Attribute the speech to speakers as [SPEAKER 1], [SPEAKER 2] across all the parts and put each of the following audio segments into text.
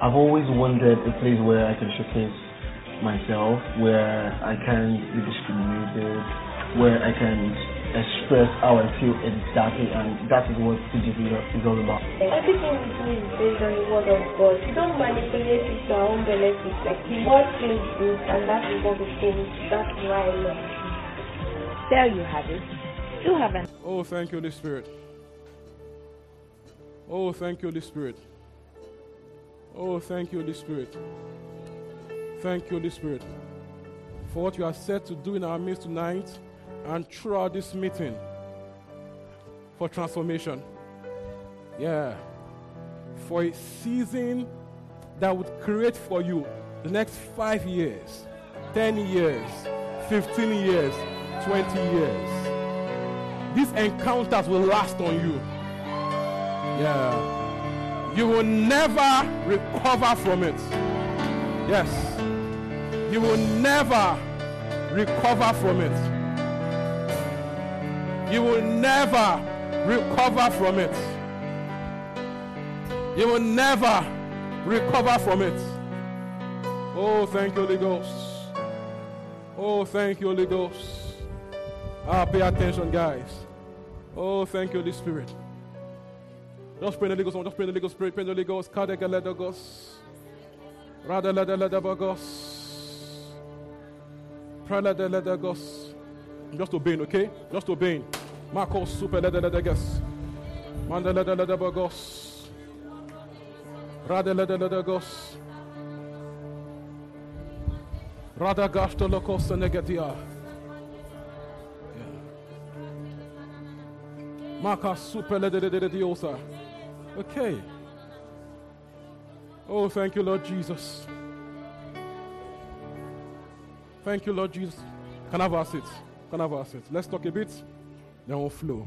[SPEAKER 1] I've always wanted a place where I can showcase myself, where I can be discriminated, where I can express how I feel exactly, and that is what TGC is all about.
[SPEAKER 2] Everything we do is based on the word of God. We don't manipulate it to our own benefit. Like the word feels good, and that is what we think. That's why I love it.
[SPEAKER 3] There you have it. You have an
[SPEAKER 4] Oh, thank you, Holy Spirit. Oh, thank you, Holy Spirit. Oh, thank you, Holy Spirit. Thank you, Holy Spirit, for what you are set to do in our midst tonight and throughout this meeting for transformation. Yeah. For a season that would create for you the next five years, 10 years, 15 years, 20 years. These encounters will last on you. Yeah. You will never recover from it. Yes. You will never recover from it. You will never recover from it. You will never recover from it. Oh, thank you, Holy Ghost. Oh, thank you, Holy Ghost. Ah, pay attention, guys. Oh, thank you, Holy Spirit. Just pray in the Ghost. Just pray in the Ghost. Pray, pray in the Holy Ghost. Kadeka ledagos. Rada leda ledabagos. Pray leda ledagos. Just obeying, okay? Just obeying. Marcos super leda ledagas. Manda leda ledabagos. Rada leda ledagos. Rada gashto lokos negatia. Leda diosa. Okay. Oh, thank you, Lord Jesus. Thank you, Lord Jesus. Can I have our seats? Can I have our seats? Let's talk a bit, then we'll flow.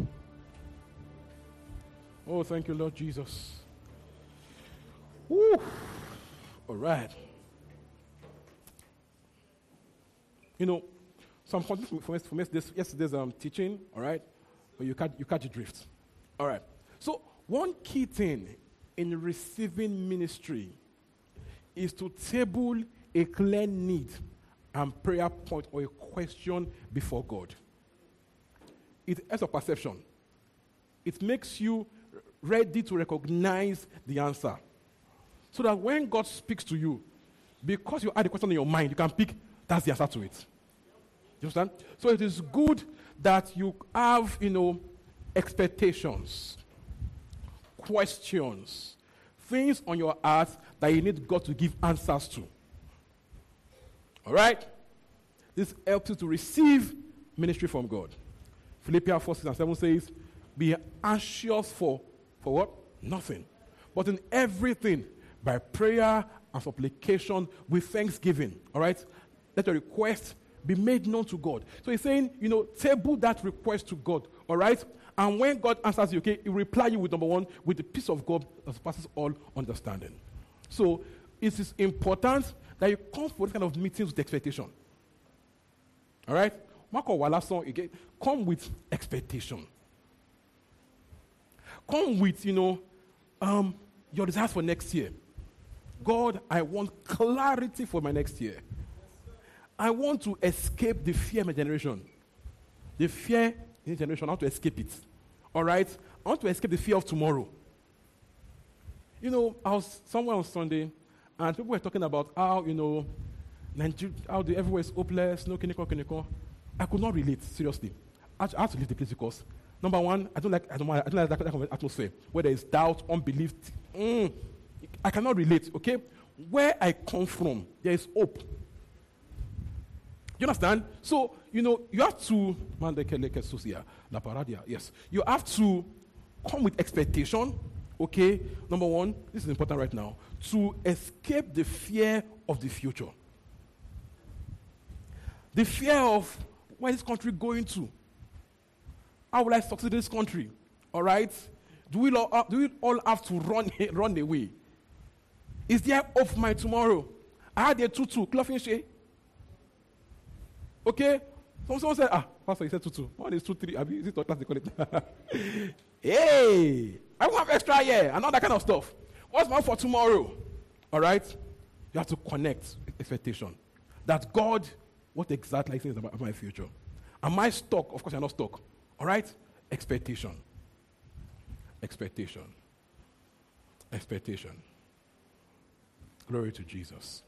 [SPEAKER 4] Oh, thank you, Lord Jesus. Woo. All right. You know, some content from, from, from yesterday's um, teaching, all right? But you catch, you catch the drift. All right. So, one key thing in receiving ministry is to table a clear need and prayer point or a question before God. It has a perception. It makes you ready to recognize the answer. So that when God speaks to you, because you had a question in your mind, you can pick, that's the answer to it. You understand? So it is good that you have, you know, expectations, questions, things on your heart that you need God to give answers to. All right? This helps you to receive ministry from God. Philippians 4 6 and 7 says, Be anxious for, for what? Nothing. But in everything, by prayer and supplication with thanksgiving. All right? Let your request be made known to God. So he's saying, you know, table that request to God. All right? And when God answers you, okay, he will reply you with number one, with the peace of God that passes all understanding. So it is important that you come for this kind of meetings with expectation. All right? Marco Wallason, again, come with expectation. Come with, you know, um, your desires for next year. God, I want clarity for my next year. I want to escape the fear of my generation. The fear the generation, want to escape it. All right? I want to escape the fear of tomorrow. You know, I was somewhere on Sunday, and people were talking about how, you know, Nigeria, how the, everywhere is hopeless, no kiniko, kiniko. I could not relate, seriously. I, I had to leave the place because, number one, I don't like, I don't, I don't like that kind of atmosphere where there is doubt, unbelief. Mm, I cannot relate, okay? Where I come from, there is hope. You understand? So, you know, you have to, yes. You have to come with expectation, okay? Number one, this is important right now, to escape the fear of the future. The fear of where is this country going to? How will I succeed in this country? All right? Do we all, do we all have to run, run away? Is there hope for my tomorrow? I had a tutu, clothing shade. Okay? Some, someone said, ah, Pastor, you said tutu. One is two, three. I mean, is it class they call it? hey! I won't have extra here and all that kind of stuff. What's my for tomorrow? All right? You have to connect expectation. That God, what exactly is about my future? Am I stuck? Of course, I'm not stuck. All right? Expectation. Expectation. Expectation. Glory to Jesus.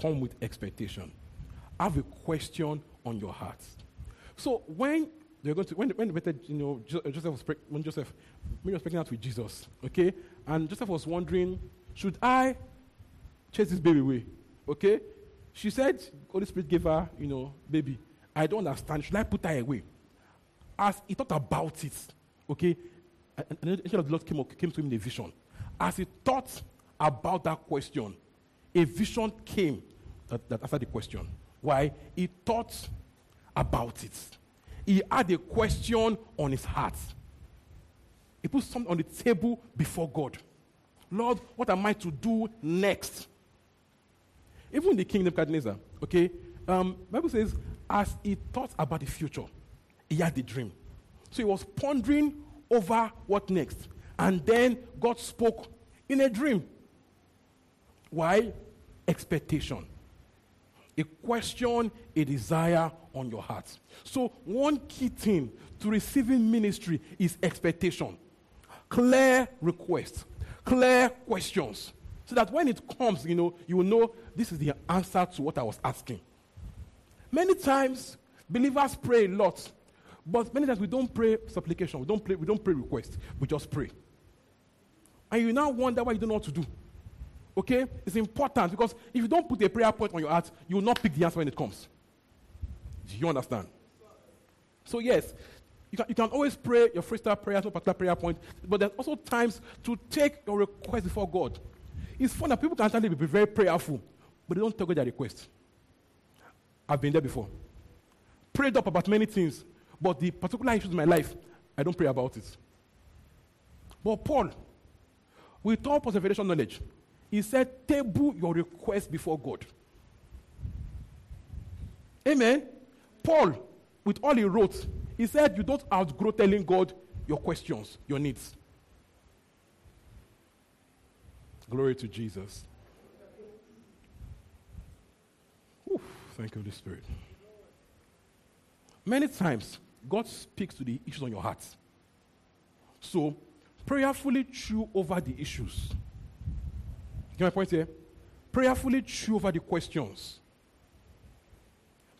[SPEAKER 4] Come with expectation. Have a question on your heart. So when they're going to when when the, you know uh, Joseph was when Joseph when he was pregnant with Jesus, okay, and Joseph was wondering, should I chase this baby away? Okay, she said, Holy Spirit gave her, you know, baby. I don't understand. Should I put her away? As he thought about it, okay, an angel of the Lord came, came to him in a vision. As he thought about that question, a vision came that, that answered the question. Why? He thought about it. He had a question on his heart. He put something on the table before God. Lord, what am I to do next? Even the king Nebuchadnezzar, okay, um, Bible says, as he thought about the future, he had the dream. So he was pondering over what next. And then God spoke in a dream. Why? Expectation. A question, a desire on your heart. So, one key thing to receiving ministry is expectation. Clear requests, clear questions. So that when it comes, you know, you will know this is the answer to what I was asking. Many times, believers pray a lot, but many times we don't pray supplication, we don't pray, we don't pray request, we just pray. And you now wonder why you don't know what to do. Okay? It's important because if you don't put a prayer point on your heart, you will not pick the answer when it comes. Do you understand? So, yes, you can, you can always pray your freestyle prayers, no particular prayer point, but there's also times to take your request before God. It's fun that people can actually be very prayerful, but they don't God their request. I've been there before. Prayed up about many things, but the particular issues in my life, I don't pray about it. But Paul, with all preservation knowledge, he said, Table your request before God. Amen. Paul, with all he wrote, he said, You don't outgrow telling God your questions, your needs. Glory to Jesus. Thank you, Holy Spirit. Many times, God speaks to the issues on your heart. So, prayerfully chew over the issues. Get my point here? Prayerfully chew over the questions.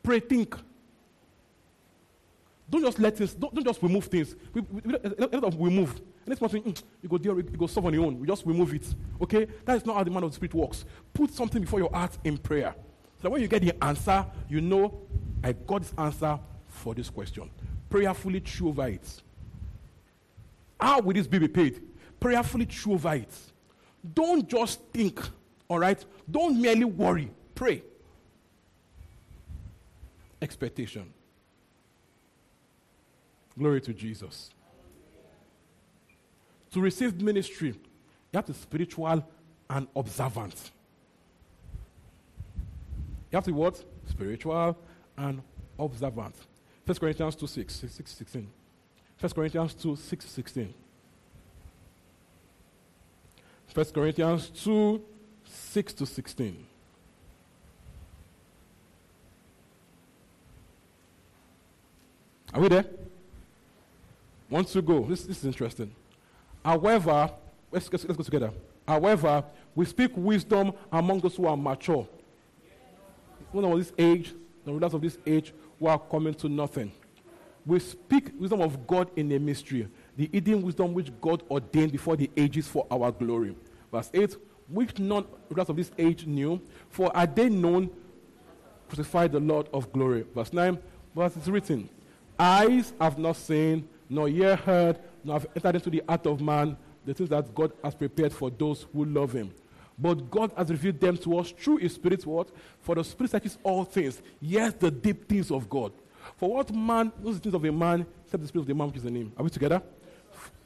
[SPEAKER 4] Pray, think. Don't just let things, don't, don't just remove things. We, we, we, a lot remove. And this person, mm, you go deal, you go solve on your own. We just remove it. Okay? That is not how the man of the spirit works. Put something before your heart in prayer. So that when you get the answer, you know, I got this answer for this question. Prayerfully chew over it. How will this be paid? Prayerfully chew over it. Don't just think, all right? Don't merely worry. Pray. Expectation. Glory to Jesus. To receive ministry, you have to be spiritual and observant. You have to be what? Spiritual and observant. 1 Corinthians 2 6, 6 16. 1 Corinthians 2 6 16. 1 Corinthians 2 6 to 16. Are we there? Want to go? This, this is interesting. However, let's, let's, let's go together. However, we speak wisdom among those who are mature. One of this age, the rulers of this age, who are coming to nothing. We speak wisdom of God in a mystery, the hidden wisdom which God ordained before the ages for our glory. Verse 8, which none of this age knew, for are they known crucified the Lord of glory. Verse 9, verse is written, Eyes have not seen, nor ear heard, nor have entered into the heart of man the things that God has prepared for those who love him. But God has revealed them to us through His Spirit. What? For the Spirit searches all things, yes, the deep things of God. For what man knows the things of a man except the Spirit of the man which is in him? Are we together?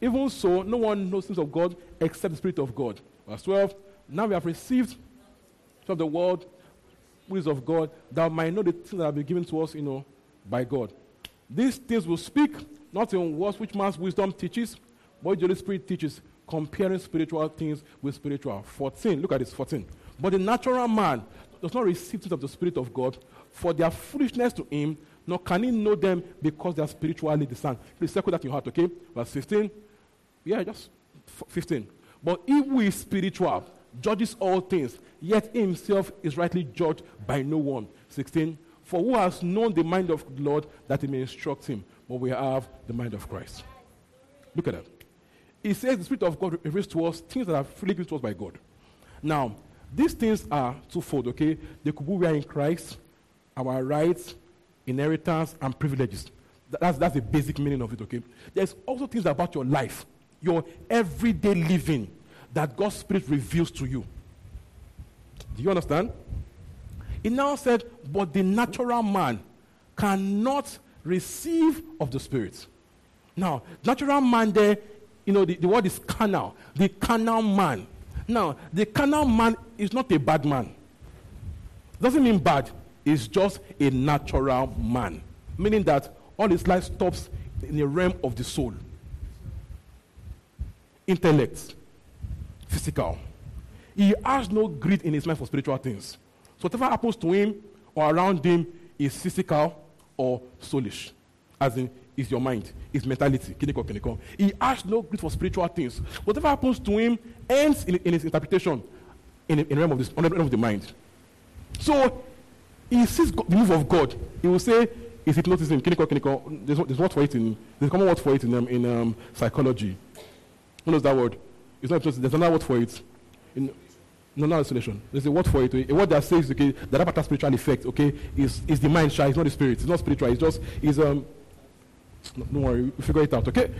[SPEAKER 4] Even so, no one knows things of God except the Spirit of God. Verse 12. Now we have received from the world, is of God, that might know the things that have been given to us, you know, by God. These things will speak, not in words which man's wisdom teaches, but the Holy Spirit teaches, comparing spiritual things with spiritual. 14. Look at this, 14. But the natural man does not receive things of the Spirit of God, for their foolishness to him, nor can he know them because they are spiritually discerned. Please circle that in your heart, okay? Verse 15. Yeah, just 15. But he who is spiritual judges all things, yet himself is rightly judged by no one. 16. For who has known the mind of the Lord that he may instruct him? But we have the mind of Christ. Look at that. He says the Spirit of God reveals to us things that are freely given to us by God. Now, these things are twofold, okay? They could be we are in Christ, our rights, inheritance, and privileges. That's, that's the basic meaning of it, okay? There's also things about your life, your everyday living, that God's Spirit reveals to you. Do you understand? He now said, but the natural man cannot receive of the Spirit. Now, natural man there, you know, the, the word is carnal. The carnal man. Now, the carnal man is not a bad man. Doesn't mean bad. It's just a natural man. Meaning that all his life stops in the realm of the soul. Intellect. Physical. He has no greed in his mind for spiritual things. So whatever happens to him or around him is physical or soulish. As in, is your mind, is mentality, clinical, clinical. He has no greed for spiritual things. Whatever happens to him ends in, in his interpretation in, in the realm of, this, the realm of the mind. So he sees God, the move of God. He will say, is hypnotism, clinical, clinical. There's, there's word for it in, there's a common word for it in, um, in um, psychology. Who knows that word? It's not hypnosis, there's another word for it. In, no, not isolation. There's a word for it. A word that says, okay, that that part spiritual effect, okay, is, is the mind, shy. It's not the spirit. It's not spiritual. It's just, is um, no, don't worry, we figure it out, okay?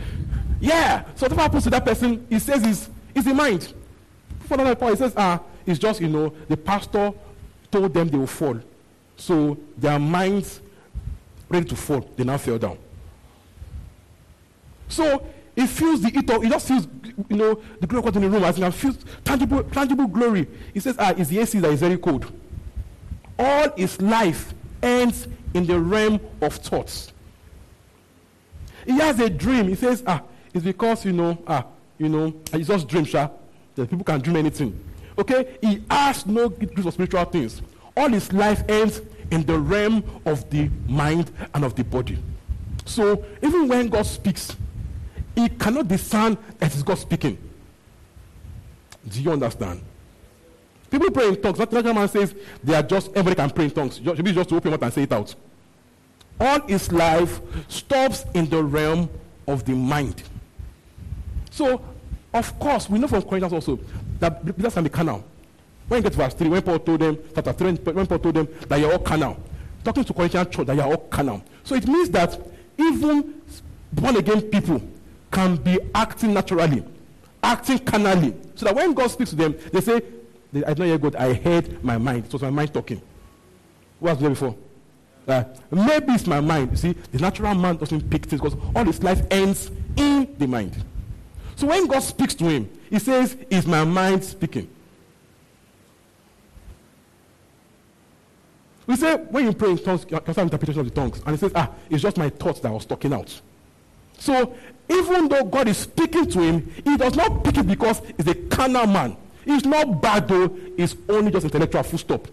[SPEAKER 4] Yeah. So whatever happens to that person, he says is, is the mind. For another point, he says, ah, it's just, you know, the pastor told them they will fall. So their minds ready to fall, they now fell down. So he feels the of, he just feels, you know, the glory of God in the room as he feels tangible, tangible glory. He says, ah, it's the AC that is very cold. All his life ends in the realm of thoughts. He has a dream. He says, ah, it's because, you know, ah, you know, it's just dream, sha. That people can dream anything. Okay? He has no gift for spiritual things. All his life ends in the realm of the mind and of the body. So even when God speaks, he cannot discern that it's God speaking. Do you understand? People pray in tongues. Not man says they are just everybody can pray in tongues. Should be just open mouth and say it out. All his life stops in the realm of the mind. So, of course, we know from Corinthians also that believers can be carnal. When you get to verse 3, when Paul told them, chapter 3, when Paul told them that you're all carnal, talking to Corinthian church that you're all carnal. So it means that even born again people can be acting naturally, acting carnally. So that when God speaks to them, they say, I did not hear God, I heard my mind. It was my mind talking. What was there before? Uh, maybe it's my mind. You see, the natural man doesn't pick things because all his life ends in the mind. So when God speaks to him, he says, Is my mind speaking? We say when you pray in tongues, you can interpretation of the tongues, and he says, Ah, it's just my thoughts that I was talking out. So even though God is speaking to him, he does not pick it because he's a carnal man. He's not bad though, he's only just intellectual full stop.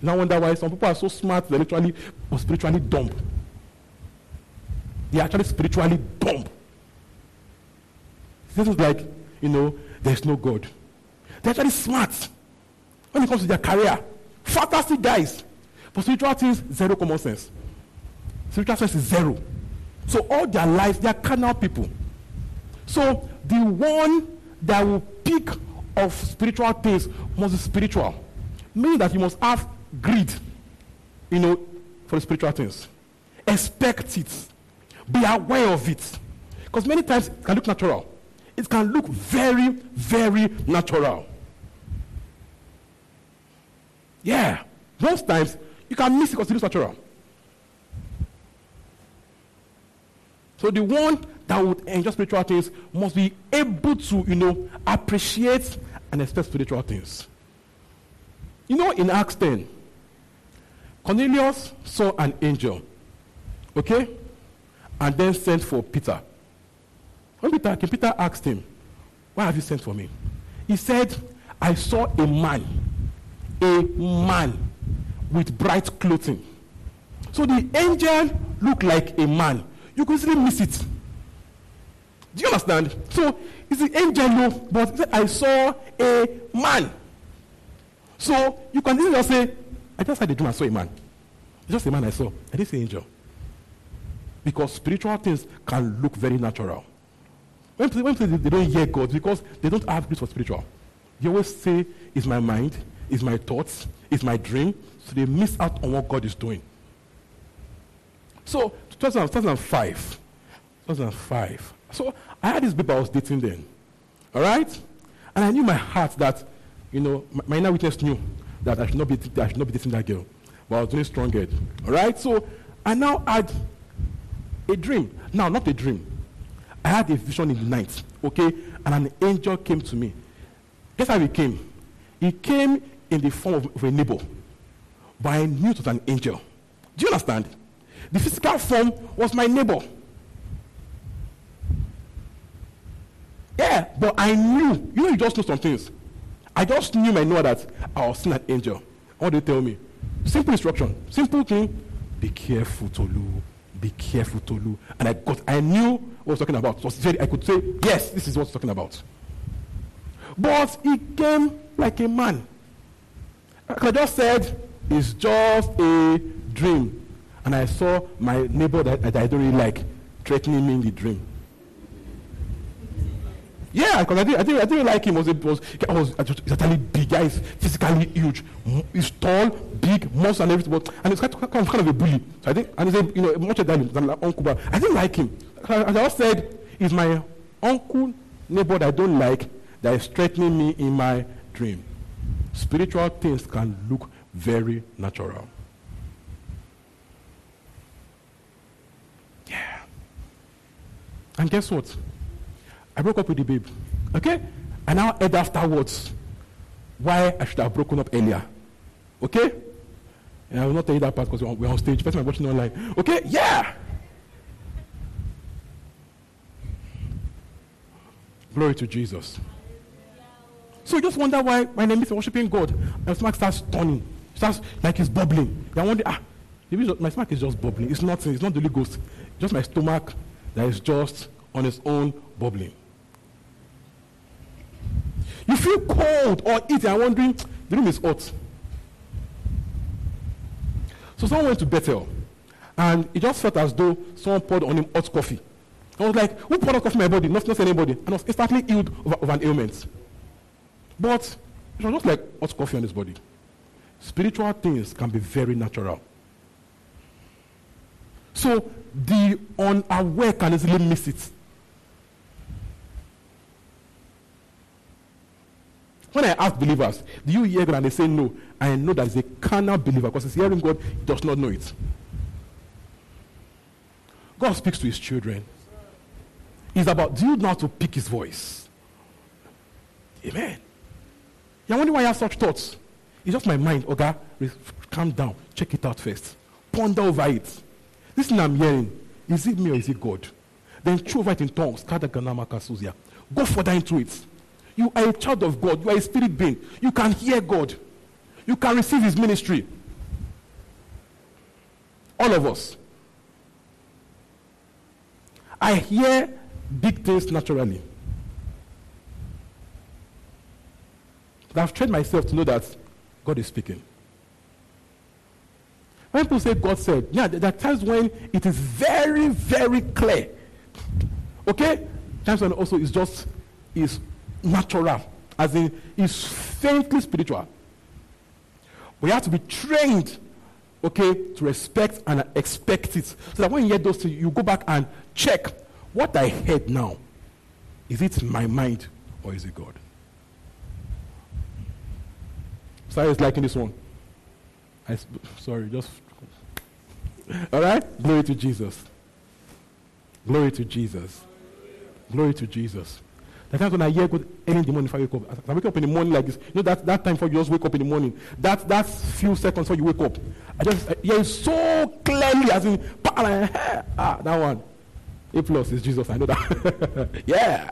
[SPEAKER 4] Now wonder why some people are so smart, they're literally or spiritually dumb. They're actually spiritually dumb. This is like, you know, there's no God. They're actually smart when it comes to their career. Fantastic guys. But spiritual things, zero common sense. Spiritual sense is zero. So all their life, they are carnal people. So the one that will pick of spiritual things must be spiritual. Meaning that you must have greed, you know, for spiritual things. Expect it. Be aware of it. Because many times it can look natural. It can look very, very natural. Yeah. Most times, you can miss it because it looks natural. So the one that would enjoy spiritual things must be able to, you know, appreciate and expect spiritual things. You know, in Acts 10, Cornelius saw an angel, okay, and then sent for Peter. When Peter, came, Peter asked him, Why have you sent for me? He said, I saw a man, a man with bright clothing. So the angel looked like a man. You could easily miss it. Do you understand? So it's the angel, but I saw a man. So you can easily just say, I just had a dream, I saw a man. It's just a man I saw. I didn't see angel. Because spiritual things can look very natural. When people, when people they don't hear God because they don't have grace for spiritual. They always say, It's my mind, it's my thoughts, it's my dream. So they miss out on what God is doing. So 2005. 2005. So I had this babe I was dating then. All right? And I knew my heart that, you know, my, my inner witness knew that I should not be, I should not be dating that girl. But I was doing strong head. All right? So I now had a dream. Now, not a dream. I had a vision in the night. Okay? And an angel came to me. Guess how he came? He came in the form of, of a neighbor. But I knew it was an angel. Do you understand? The physical form was my neighbor. Yeah, but I knew. You know, you just know some things. I just knew my know that I was seeing an angel. What they tell me? Simple instruction. Simple thing. Be careful, Tolu. Be careful, Tolu. And I got, I knew what I was talking about. So I could say, yes, this is what I'm talking about. But he came like a man. I just said, it's just a dream. And I saw my neighbor that, that I don't really like threatening me in the dream. Yeah, because I didn't, I, didn't, I didn't like him. Was, was, was actually big. Guy is physically huge. He's tall, big, muscle and everything. And he's kind of, kind of a bully. So I think, and he's a, you know, much than, than like uncle. But I didn't like him. As I said, he's my uncle, neighbor that I don't like, that is threatening me in my dream. Spiritual things can look very natural. Yeah. And guess what? I broke up with the babe. Okay? And now heard afterwards why I should have broken up earlier. Okay? And I will not tell you that part because we're on stage. Person I'm watching online. Okay? Yeah! Glory to Jesus. So you just wonder why my name is worshiping God. My stomach starts turning. Starts like it's bubbling. I wonder, ah, my stomach is just bubbling. It's nothing. It's not the Holy Ghost. Just my stomach that is just on its own bubbling. You feel cold or eat and wondering, the room is hot. So someone went to Bethel and it just felt as though someone poured on him hot coffee. I was like, who poured hot coffee in my body? Not, not anybody. And I was instantly healed of, of an ailment. But it was just like hot coffee on his body. Spiritual things can be very natural. So the unaware can easily miss it. When I ask believers, do you hear God? And they say no. I know that it's a carnal believer because he's hearing God, he does not know it. God speaks to his children. It's about, do you know how to pick his voice? Amen. You're wondering why I have such thoughts. It's just my mind. Okay, calm down. Check it out first. Ponder over it. This thing I'm hearing, is it me or is it God? Then it in tongues. Go further into it. You are a child of God. You are a spirit being. You can hear God. You can receive His ministry. All of us. I hear big things naturally. But I've trained myself to know that God is speaking. When people say God said, yeah, there are times when it is very, very clear. Okay? Times when also it's just is natural, as in is faintly spiritual. We have to be trained, okay, to respect and expect it. So that when you hear those things, you go back and check what I heard now. Is it my mind or is it God? So it's like in this one. I sorry, just. All right? Glory to Jesus. Glory to Jesus. Glory to Jesus. The times when I hear God early in the morning if I wake up. I wake up in the morning like this, you know that, that time for you just wake up in the morning. That that few seconds before you wake up. I just I hear it so clearly as in I- ah, that one. A plus is Jesus. I know that. yeah.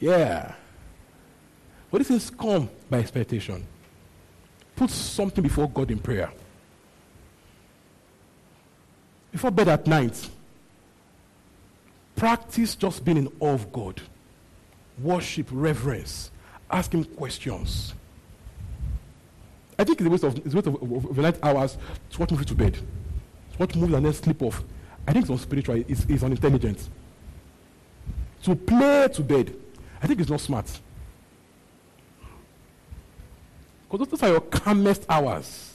[SPEAKER 4] Yeah. But this is come by expectation. Put something before God in prayer. Before bed at night, practice just being in awe of God. Worship, reverence, ask Him questions. I think it's a waste of, it's a waste of, of, of night hours to watch movie to bed. To watch movies and then sleep off. I think it's unspiritual, it's, it's unintelligent. To play to bed, I think it's not smart. Because those are your calmest hours.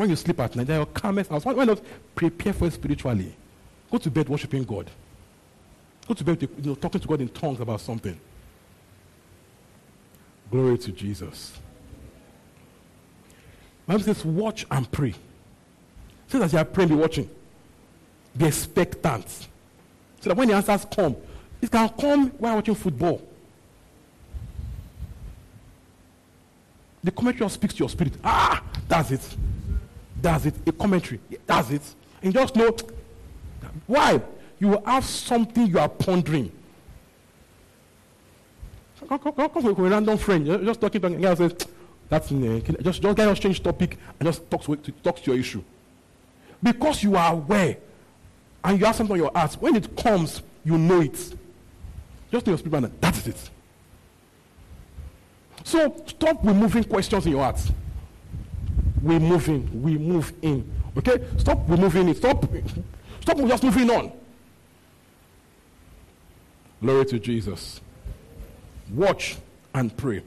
[SPEAKER 4] When you sleep at night, they're your calmest hours. Why, not prepare for it spiritually? Go to bed worshiping God. Go to bed you know, talking to God in tongues about something. Glory to Jesus. Bible says, watch and pray. Says as you are praying, be watching. Be expectant. So that when the answers come, it can come while watching football. The commentary speaks to your spirit. Ah, that's it. That's it. A commentary. does it. And just know why. You will have something you are pondering. Come, come, come, with a random friend. You're just talking, talking. And says, that's uh, just, just, just change topic and just talk to, to, talk to your issue. Because you are aware and you have something on your heart. When it comes, you know it. Just in your spirit, man, that is it. So stop removing questions in your heart. We move in. We move in. Okay? Stop we removing it. Stop. Stop just moving on. Glory to Jesus. Watch and pray.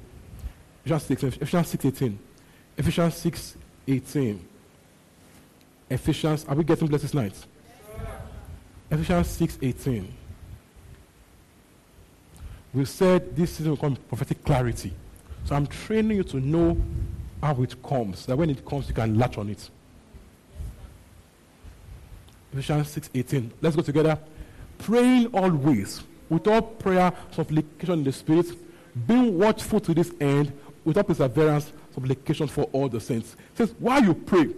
[SPEAKER 4] Ephesians 6, Ephesians 6 18. Ephesians 6 18. Ephesians, are we getting blessed this night? Ephesians 6 18. We said this season will come prophetic clarity. So I'm training you to know how it comes. That when it comes, you can latch on it. Ephesians 6 18. Let's go together. Praying always, with all prayer, supplication in the Spirit, being watchful to this end, with all perseverance, supplication for all the saints. It says, while you pray,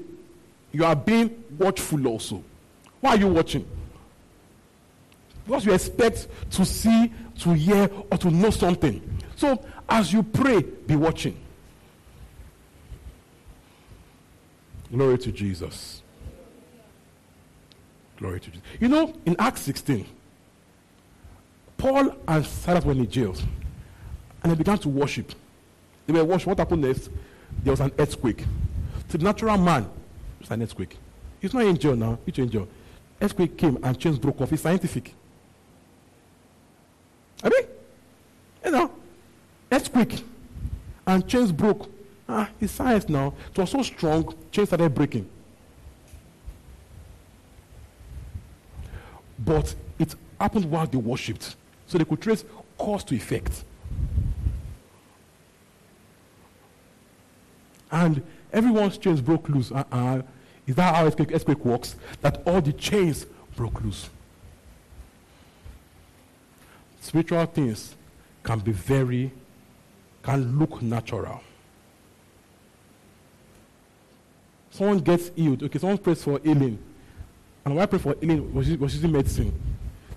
[SPEAKER 4] you are being watchful also. Why are you watching? Because you expect to see, to hear, or to know something. So, as you pray, be watching. Glory to Jesus. Glory to Jesus. You know, in Acts 16, Paul and Silas were in jail and they began to worship. They were worshiping. What happened next? There was an earthquake. To the natural man, it's an earthquake. He's not in jail now. He's in jail. Earthquake came and chains broke off. It's scientific. I mean, you know, earthquake and chains broke. Ah, it's science now. It was so strong, chains started breaking. But it happened while they worshipped. So they could trace cause to effect. And everyone's chains broke loose. Uh-uh. Is that how earthquake, earthquake works? That all the chains broke loose. Spiritual things can be very, can look natural. Someone gets healed. Okay, someone prays for healing. And when I pray for healing, was using, was medicine.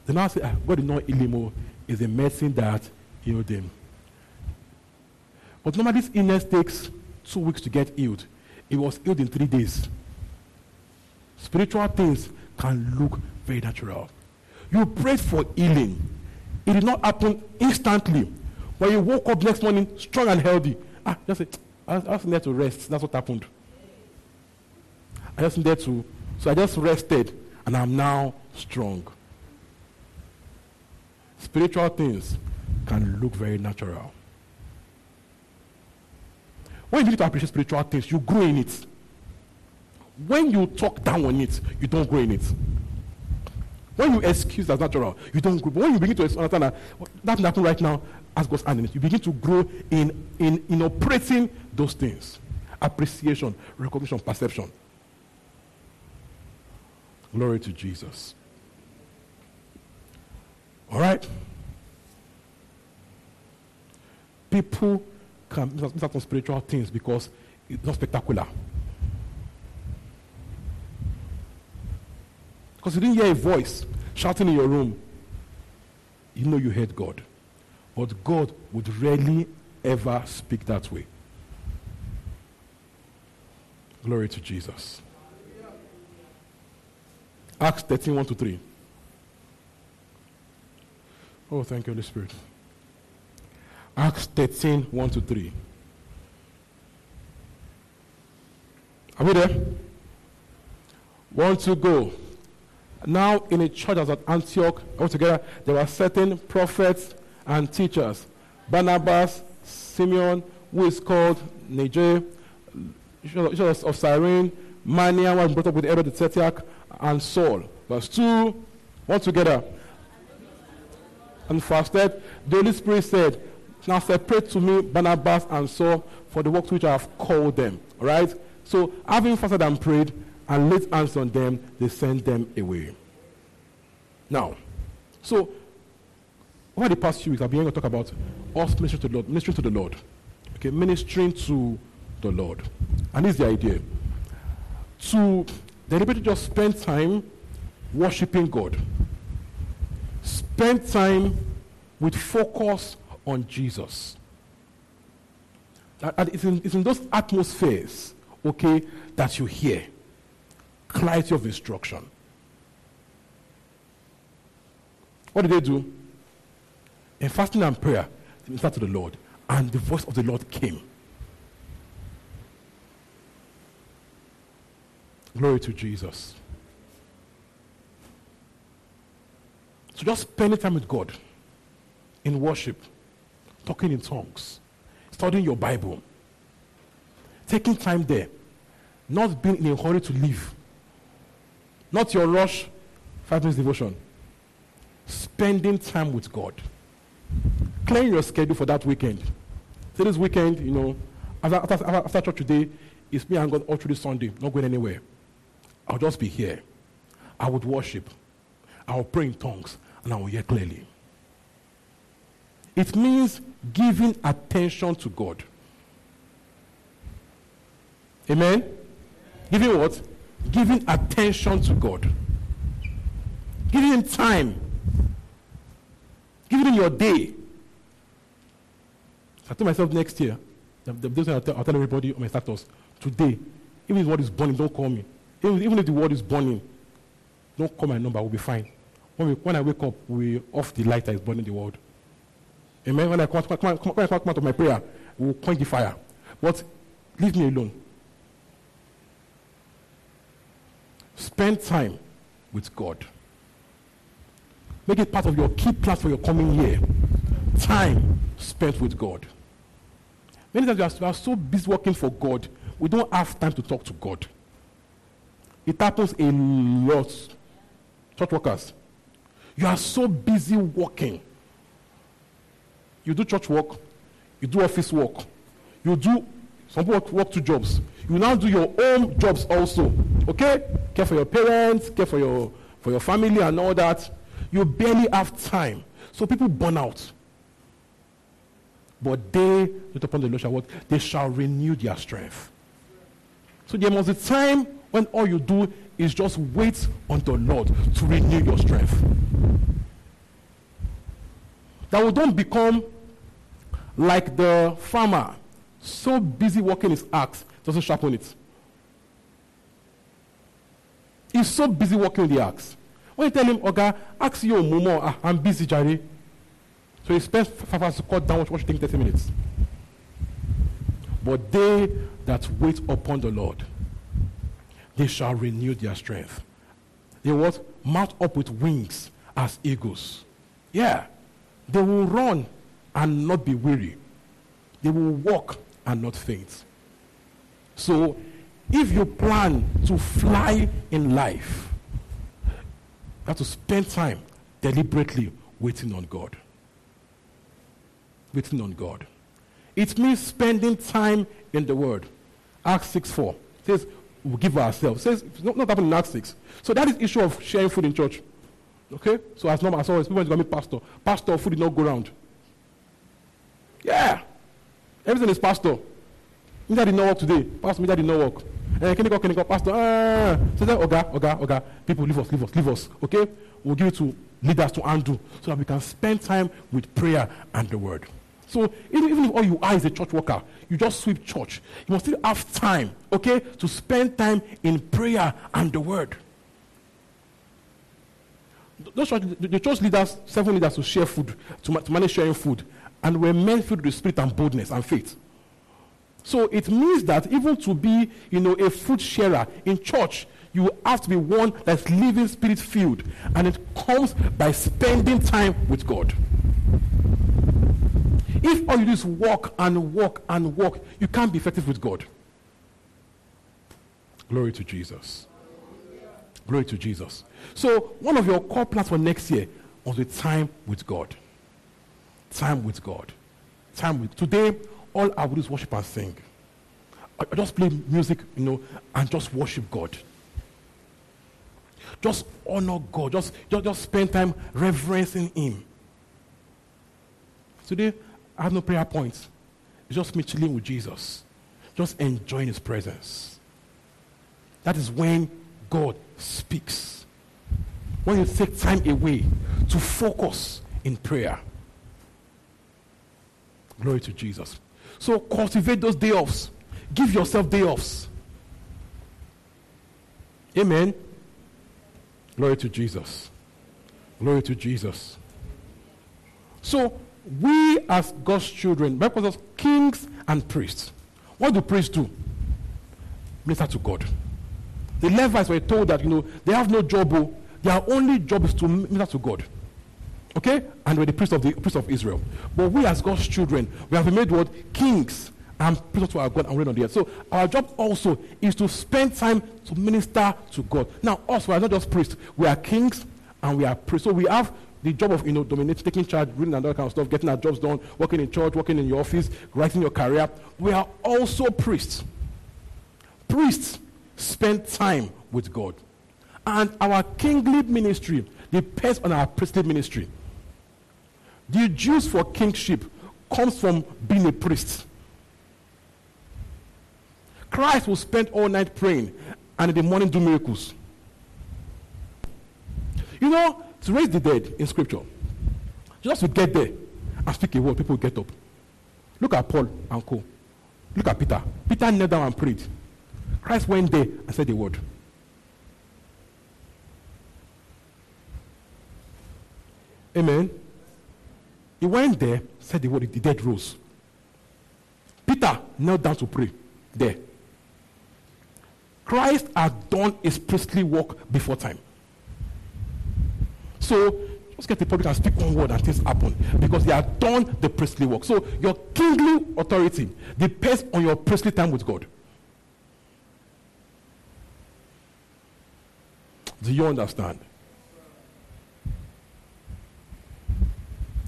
[SPEAKER 4] Then I say, ah, God did not heal him. Oh, it's a medicine that healed him. But normally this illness takes two weeks to get healed. It was healed in three days. Spiritual things can look very natural. You prayed for healing. It did not happen instantly. When you woke up next morning strong and healthy, ah, just say, I just needed to rest. That's what happened. I just needed to, so I just rested and I'm now strong. Spiritual things can look very natural. When you begin to appreciate spiritual things, you grow in it. When you talk down on it, you don't grow in it. When you excuse as natural, you don't grow. But when you begin to understand that that happen right now, as God's hand in it, you begin to grow in, in, in operating those things. appreciation, recognition, perception. Glory to Jesus. All right? People can miss out on spiritual things because it's not spectacular. Because you didn't hear a voice shouting in your room, you know you heard God. But God would rarely ever speak that way. Glory to Jesus. Acts 13 1 to 3. Oh, thank you, Holy Spirit. Acts 13 1 to 3. Are we there? One to go. Now, in a church at Antioch, altogether, there were certain prophets and teachers Barnabas, Simeon, who is called Niger, of Cyrene, Manaen, was brought up with Herod the Tetrarch, and Saul. Verse 2, all together. And fasted. The Holy Spirit said, Now separate to me Barnabas and Saul for the work to which I have called them. All right? So, having fasted and prayed and laid hands on them, they sent them away. Now, so over the past few weeks, I've been going to talk about us ministering to the Lord, ministering to the Lord. Okay, ministering to the Lord. And this is the idea. To deliberately just spend time worshiping God. Spend time with focus on Jesus. And it's in, it's in those atmospheres, okay, that you hear clarity of instruction. What did they do? In fasting and prayer, they ministered to the Lord, and the voice of the Lord came. Glory to Jesus. So just spending time with God in worship, talking in tongues, studying your Bible, taking time there, not being in a hurry to leave, not your rush, five minutes devotion, spending time with God, clearing your schedule for that weekend. So this weekend, you know, after, after, after church today, it's me and God all through this Sunday, not going anywhere. I'll just be here. I would worship. I will pray in tongues and I will hear clearly. It means giving attention to God. Amen? Giving what? Giving attention to God. Giving Him time. Giving Him your day. I told myself next year, the, the, I'll, tell, I'll tell everybody on my status, today, even if what is burning, don't call me. Even, if the world is burning, don't call my number, we'll be fine. When, we, when I wake up, we off the light that is burning the world. Amen. When I come, come, come, come, come out of my prayer, we'll quench the fire. But leave me alone. Spend time with God. Make it part of your key plans for your coming year. Time spent with God. Many times we are, we are so busy working for God, we don't have time to talk to God. It happens a lot. Church workers, you are so busy working. You do church work, you do office work, you do some work, work two jobs. You now do your own jobs also. Okay? Care for your parents, care for your for your family and all that. You barely have time. So people burn out. But they, upon the Lord shall what? They shall renew their strength. So there must be time when all you do is just wait on the Lord to renew your strength. That we don't become like the farmer, so busy working his axe, doesn't sharpen it. He's so busy working the axe. When you tell him, Oga, ask your Momo, ah, I'm busy, Jerry. So he spends five hours to cut down what should take 30 minutes. But they that wait upon the Lord, they shall renew their strength. They will mount up with wings as eagles. Yeah. They will run and not be weary. They will walk and not faint. So, if you plan to fly in life, you have to spend time deliberately waiting on God. Waiting on God. It means spending time in the Word. Acts 6 4 says, we give ourselves. Says, not, not Acts 6. So that is issue of sharing food in church. Okay? So as normal as always, people want to me pastor. Pastor, food did not go around. Yeah. Everything is pastor. Me that did not work today. Pastor, me that did not work. Can you go, can you go, pastor? Ah. So oga, oga, oga. People, leave us, leave us, leave us. Okay? We'll give it to leaders to undo so that we can spend time with prayer and the word. So even, if all you are is a church worker, you just sweep church. You must still have time, okay, to spend time in prayer and the word. Those church, the, church leaders, seven leaders, to share food, to, to manage sharing food, and we're meant filled with spirit and boldness and faith. So it means that even to be, you know, a food sharer in church, you have to be one that's living spirit filled, and it comes by spending time with God. If all you do is walk and walk and walk, you can't be effective with God. Glory to Jesus. Glory to Jesus. So, one of your core plans for next year was the time with God. Time with God. Time with. Today, all I will do is worship and sing. I, I just play music, you know, and just worship God. Just honor God. Just, just, just spend time reverencing Him. Today, I have no prayer points. It's just me chilling with Jesus, just enjoying His presence. That is when God speaks. When you take time away to focus in prayer. Glory to Jesus. So cultivate those day offs. Give yourself day offs. Amen. Glory to Jesus. Glory to Jesus. So we as God's children, calls us kings and priests. What do priests do? Minister to God. The Levites were told that you know they have no job, oh, their only job is to minister to God. Okay? And we're the priests of the priests of Israel. But we as God's children, we have been made what? Kings and priests to our God and reign on the earth. So our job also is to spend time to minister to God. Now, us, we are not just priests, we are kings and we are priests. So we have the job of you know dominating, taking charge, reading and all kind of stuff, getting our jobs done, working in church, working in your office, writing your career. We are also priests. Priests spend time with God. And our kingly ministry depends on our priestly ministry. The juice for kingship comes from being a priest. Christ will spend all night praying and in the morning do miracles. You know, to raise the dead in scripture, just to get there and speak a word, people get up. Look at Paul and Co. Look at Peter. Peter knelt down and prayed. Christ went there and said the word. Amen. He went there, said the word, the dead rose. Peter knelt down to pray there. Christ had done his priestly work before time. So just get the public and speak one word and things happen because they have done the priestly work. So your kingly authority depends on your priestly time with God. Do you understand?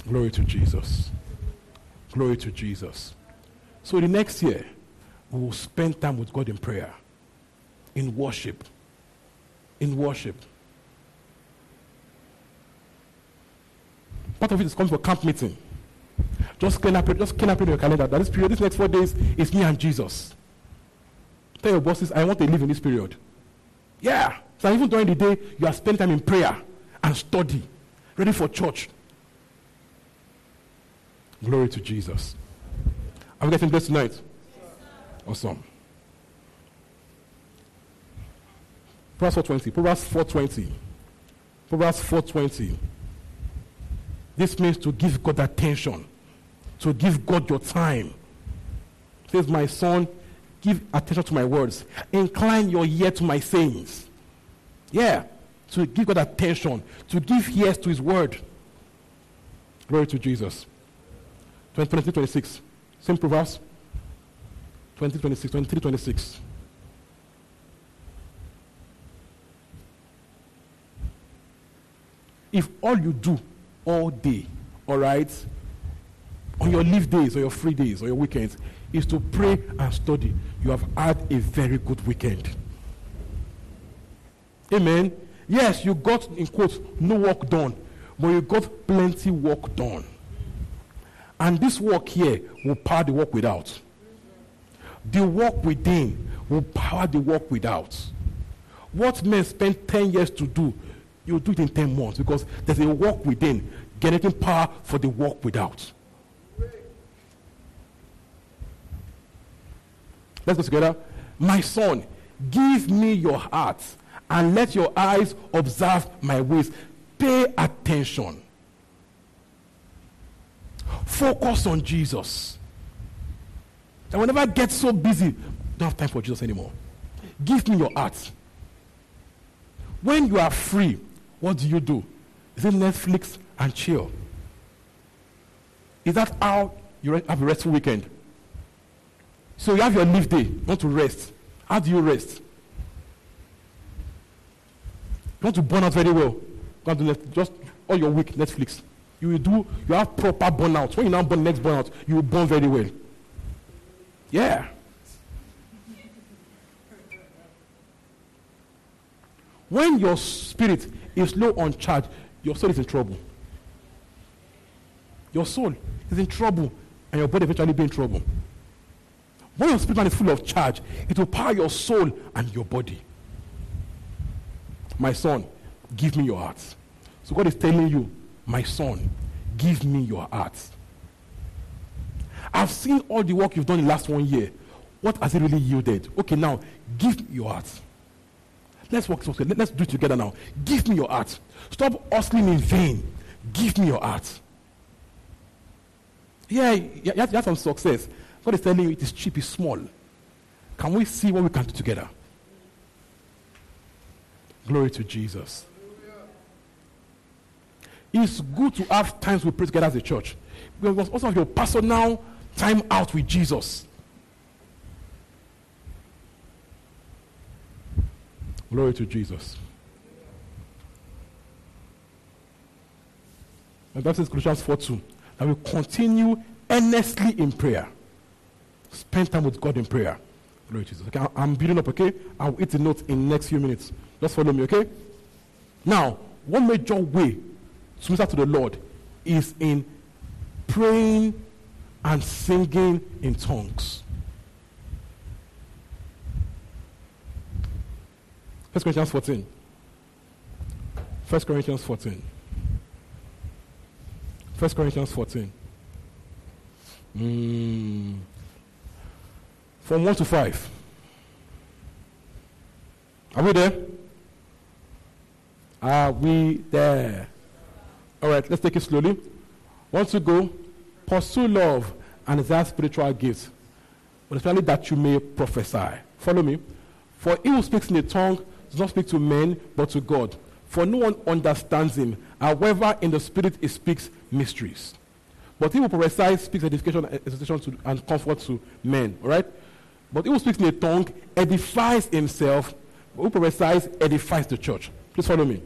[SPEAKER 4] Glory to Jesus. Glory to Jesus. So the next year, we will spend time with God in prayer, in worship. In worship. Part of it is coming for camp meeting. Just clean up, just clean up in your calendar that this period, this next four days, is me and Jesus. Tell your bosses, I want to live in this period. Yeah. So even during the day, you are spending time in prayer and study, ready for church. Glory to Jesus. Are we getting blessed tonight? Awesome. Proverbs 420. Proverbs 420. Proverbs 420. This means to give God attention, to give God your time. Says, My son, give attention to my words. Incline your ear to my sayings. Yeah, to give God attention, to give ears to his word. Glory to Jesus. 23, 26. Same Proverbs. 20, 26, 23, 26. If all you do all day, all right, on your leave days, or your free days, or your weekends, is to pray and study. You have had a very good weekend. Amen. Yes, you got, in quotes, no work done, but you got plenty work done. And this work here will power the work without. The work within will power the work without. What men spend 10 years to do, you do it in 10 months because there's a work within, generating power for the work without. Let's go together. My son, give me your heart and let your eyes observe my ways. Pay attention. Focus on Jesus. And whenever I get so busy, don't have time for Jesus anymore. Give me your heart. When you are free, what do you do? Is it Netflix and chill? Is that how you have a restful weekend? So you have your leave day, you want to rest. How do you rest? You want to burn out very well. You to let, just all your week Netflix. You will do, you have proper burnout. When you now burn next burnout, you will burn very well. Yeah. When your spirit is low on charge, your soul is in trouble. Your soul is in trouble, and your body eventually be in trouble. When your spirit man is full of charge, it will power your soul and your body. My son, give me your heart. So God is telling you, my son, give me your heart. I've seen all the work you've done in the last one year. What has it really yielded? Okay, now give me your heart. Let's work. Together. Let's do it together now. Give me your heart. Stop hustling in vain. Give me your heart. Yeah, you have, you have some success. God is telling you it is cheap, it's small. Can we see what we can do together? Glory to Jesus. It's good to have times we pray together as a church. Must also have your personal time out with Jesus. Glory to Jesus. And that is Colossians 4 2. That we continue earnestly in prayer. Spend time with God in prayer. Glory to Jesus. Okay, I'm building up, okay? I'll hit the notes in next few minutes. Just follow me, okay? Now, one major way to minister to the Lord is in praying and singing in tongues. First Corinthians 14. First Corinthians 14. First Corinthians 14. Mm. From 1 to 5. Are we there? Are we there? All right, let's take it slowly. Once you go, pursue love and desire spiritual gifts, but especially that you may prophesy. Follow me. For he who speaks in a tongue does not speak to men, but to God. For no one understands him. However, in the spirit he speaks mysteries. But he who prophesies speaks edification, exhortation to, and comfort to men. All right? But he who speaks in a tongue edifies himself. But who prophesies edifies the church. Please follow me.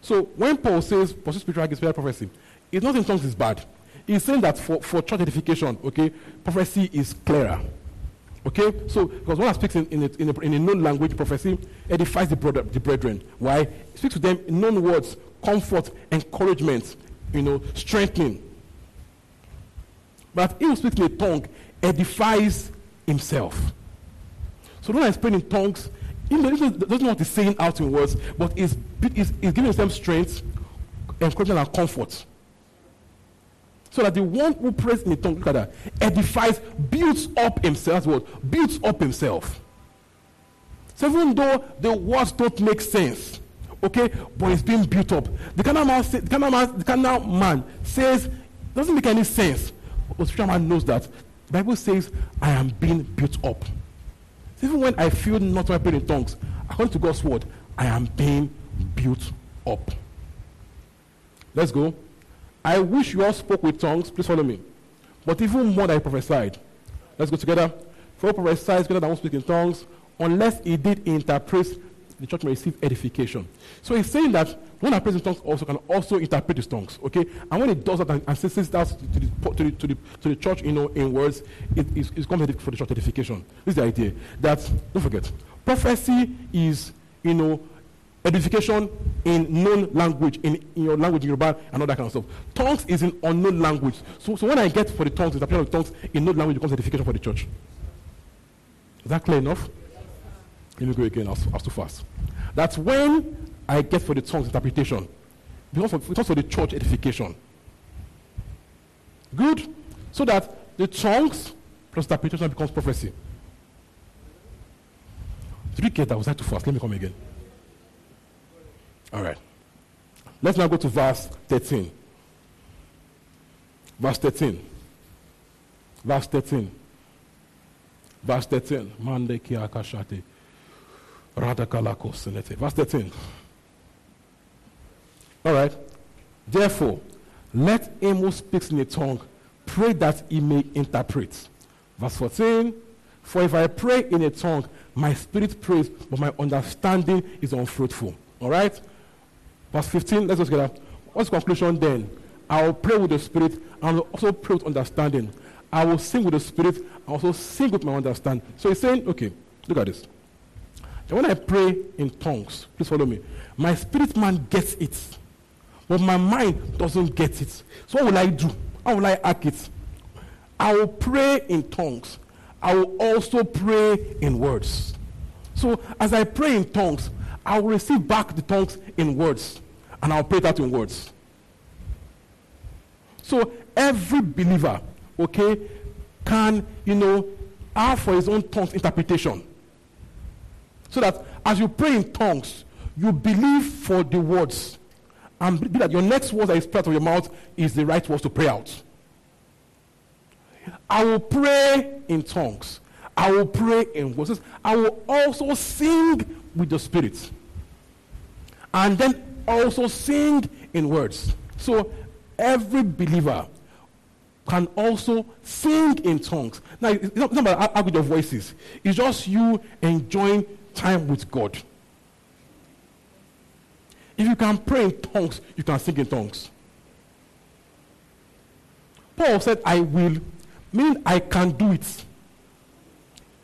[SPEAKER 4] So when Paul says pursue spiritual gifts, spiritual prophecy, it's not in tongues is bad. He's saying that for, for church edification, okay, prophecy is clearer. Okay? So, because one speaks in, in, a, in, a, in a known language, prophecy edifies the, brother, the brethren. Why? Speaks to them in known words, comfort, encouragement, you know, strengthening. But he who speaks in a tongue edifies himself. So when I speak in tongues, he doesn't know what he's saying out in words, but he's, he's, he's giving them strength, encouragement, and comfort. So that the one who prays in a tongue, look at that, edifies, builds up himself. what? Builds up himself. So even though the words don't make sense, okay, but it's being built up. The carnal man, say, the man, the man says, doesn't make any sense. But the spiritual man knows that. The Bible says, I am being built up. Even when I feel not pray in tongues, according to God's word, I am being built up. Let's go. I wish you all spoke with tongues. Please follow me. But even more than I prophesied. Let's go together. For prophesies better than one speak in tongues, unless he did interpret, the church may receive edification. So he's saying that When I prays in tongues also can also interpret his tongues. Okay? And when he does that and, and says that to the, to, the, to, the, to the church, you know, in words, it is it's comes for the church edification. This is the idea. That don't forget, prophecy is, you know, edification in known language, in, in your language, in Yoruba, and all that kind of stuff. Tongues is in unknown language. So, so when I get for the tongues, the of tongues in known language becomes edification for the church. Is that clear enough? Let me go again. I was, I was too fast. That's when I get for the tongues interpretation. Because of, because of the church edification. Good? So that the tongues plus interpretation becomes prophecy. Did you get that? Was that too fast? Let me come again. All right. Let's now go to verse 13. Verse 13. Verse 13. Verse 13. Mande kiakashate. Verse 13. All right. Therefore, let him who speaks in a tongue pray that he may interpret. Verse 14. For if I pray in a tongue, my spirit prays, but my understanding is unfruitful. All right. Verse 15. Let's go together. What's the conclusion then? I will pray with the spirit and also pray with understanding. I will sing with the spirit and also sing with my understanding. So he's saying, okay, look at this. when I pray in tongues, please follow me. My spirit man gets it but my mind doesn't get it. So what will I do? How will I act it? I will pray in tongues. I will also pray in words. So as I pray in tongues, I will receive back the tongues in words. And I'll pray that in words. So every believer, okay, can, you know, have for his own tongues interpretation. So that as you pray in tongues, you believe for the words and believe that your next words that is out of your mouth is the right words to pray out. I will pray in tongues. I will pray in voices. I will also sing with the Spirit. And then also sing in words. So every believer can also sing in tongues. Now, it's not, it's not about your voices. It's just you enjoying time with God. If you can pray in tongues, you can sing in tongues. Paul said, I will, meaning I can do it.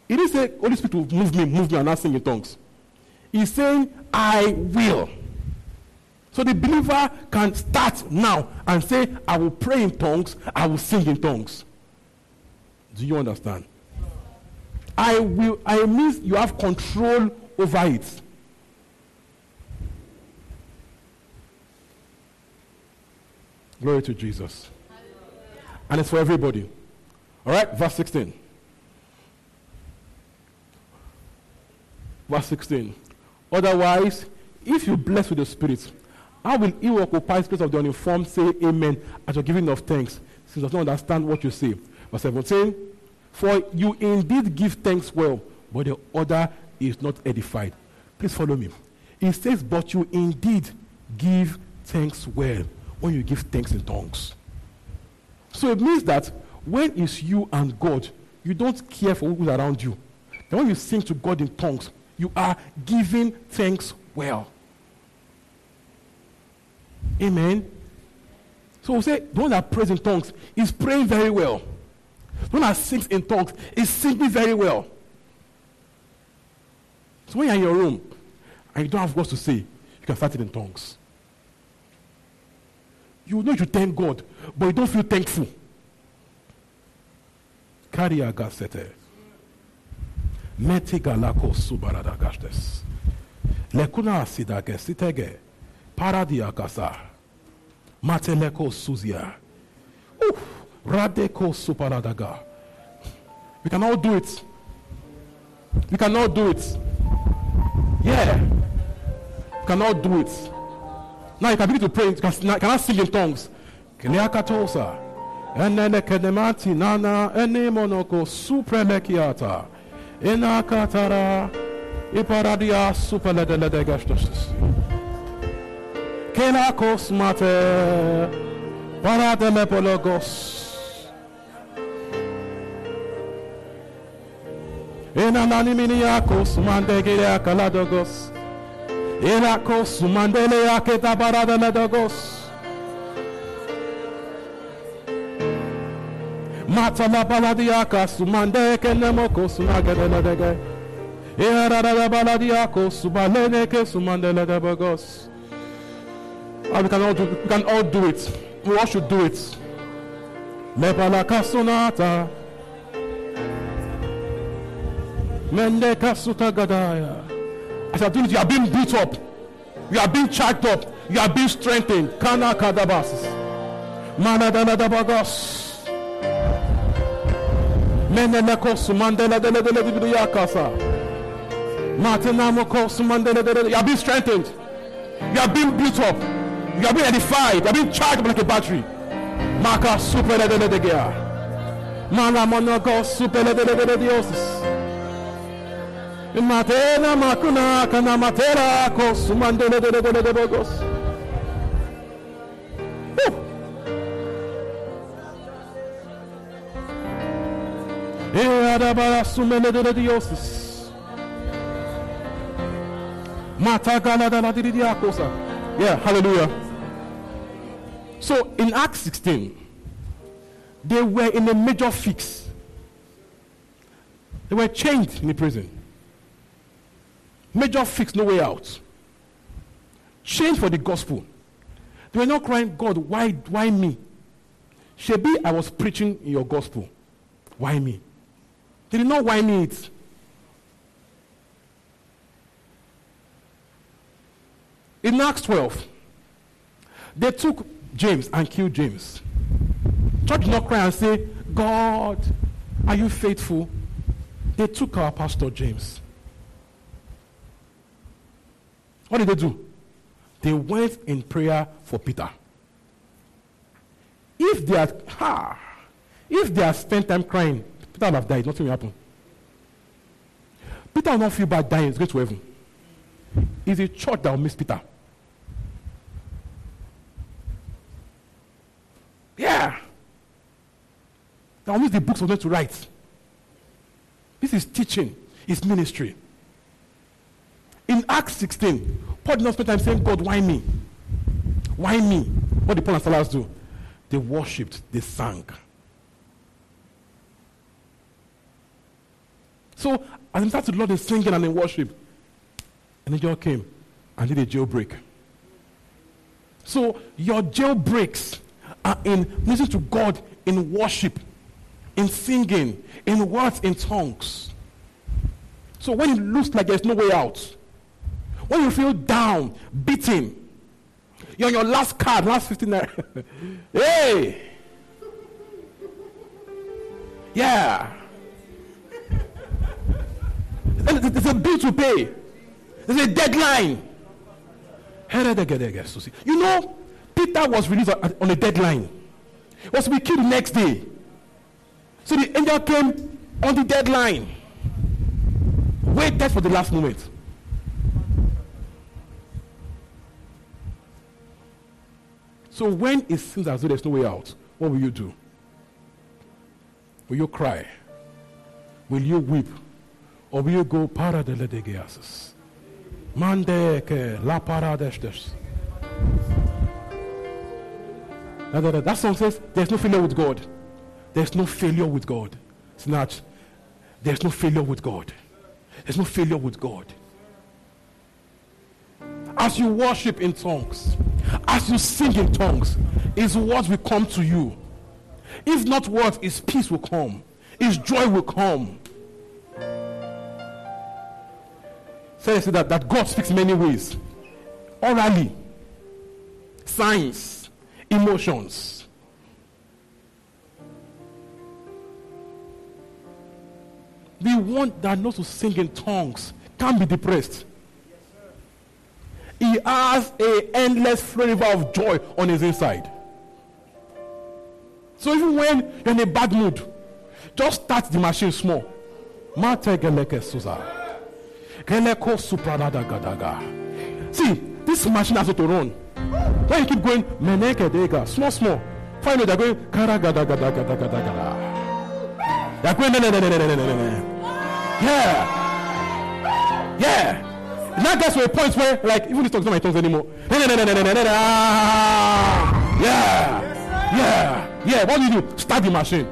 [SPEAKER 4] He didn't say, Holy Spirit will move me, move me, and not sing in tongues. He's saying, I will. So the believer can start now and say, I will pray in tongues, I will sing in tongues. Do you understand? I will, I means you have control over it. Glory to Jesus. And it's for everybody. All right, verse 16. Verse 16. Otherwise, if you bless with the Spirit, how will he who occupies the place of the uninformed say amen at your giving of thanks, since does not understand what you say? Verse 17. For you indeed give thanks well, but the other is not edified. Please follow me. It says, but you indeed give thanks well when you give thanks in tongues. So it means that when it's you and God, you don't care for who's around you. Then when you sing to God in tongues, you are giving thanks well. Amen. So we say the one that prays in tongues is praying very well. The one that sings in tongues is singing very well. So when you're in your room and you don't have words to say, you can start it in tongues. You know you thank God, but you don't feel thankful. Karia gasete. Metigalako subarada gastes. Lekuna sidage sitege. Mateleko suzia. Radeko suparadaga. We can all do it. We can all do it. Yeah. We can all do it. Now you can begin to pray. You can, cannot sing in tongues. Kiliakatosa. Enene kenemati nana ene monoko suprelekiata. Ena katara. Iparadia supeledelede kenakos mate. Parademepologos enananiminiakos mandegireakaladogos enakos mandeleaketa parademedogos matala baladiakas mandekenemokos nagedeledege erarara baladiakos baleneke sumandeledebogos Ah, we can all do we can all do it. We all should do it. Lepalaka sonata. Mende kasuta gadaya. As you are doing it, you are being built up. You are being charged up. You are being strengthened. Kana kadabas. Manadadabagos. Menelekos mandela dele dele dele yakasa. Matenamokos mandela dele. You are being strengthened. You are being built up. You are being edified. You are being charged like a battery. Maka super ledelegea. Mala monago super ledelegediosis. Matena makuna kana matera ko sumande ledelegedebogos. Eadabara sumeledelegediosis. Mata gala da la diridiakosa. Yeah, hallelujah. So in Acts 16, they were in a major fix. They were chained in the prison. Major fix, no way out. Chained for the gospel. They were not crying, God, why, why me? Shebi, I was preaching in your gospel. Why me? They did not why me it. In Acts 12, they took James and killed James. Church did not cry and say, God, are you faithful? They took our pastor James. What did they do? They went in prayer for Peter. If they had, ha, if they had spent time crying, Peter would have died. Nothing will happen. Peter will not feel bad dying. He's going to heaven. It's a church that will miss Peter. Yeah. That will the books of them to write. This is teaching. It's ministry. In Acts 16, Paul did not spend time saying, God, why me? Why me? What did Paul and Silas do? They worshipped, they sang. So, as they started the Lord in singing and in worship, an angel came and did a jailbreak. So, your jailbreaks are in listening to God in worship, in singing, in words, in tongues. So, when it looks like there's no way out, when you feel down, beaten, you're on your last card, last 15 naira. hey! Yeah. There's a bill to pay. There's a deadline. You know, Peter was released on a deadline. Was to be killed next day. So the angel came on the deadline. Waited for the last moment. So when it seems as though there's no way out, what will you do? Will you cry? Will you weep? Or will you go para de ledegiasis? Mande ke la para destes. That song says there's no failure with God. There's no failure with God. Snatch. There's no failure with God. There's no failure with God. As you worship in tongues, as you sing in tongues, His words will come to you. If not words, His peace will come, His joy will come. Say so that, that God speaks many ways orally, signs, emotions. The one that knows to sing in tongues can't be depressed. He has a endless flavor of joy on his inside. So even when you're in a bad mood, just start the machine small. See, this machine has to run. When you keep going, meneke small, small. Finally, they're going, kara. They're going, ne, ne, ne, ne, ne, ne, ne, ne. Yeah. Yeah. Now gets to a point where, like, even this talk's not my tongues anymore. Yeah. Yeah. Yeah. What do you do? Start the machine.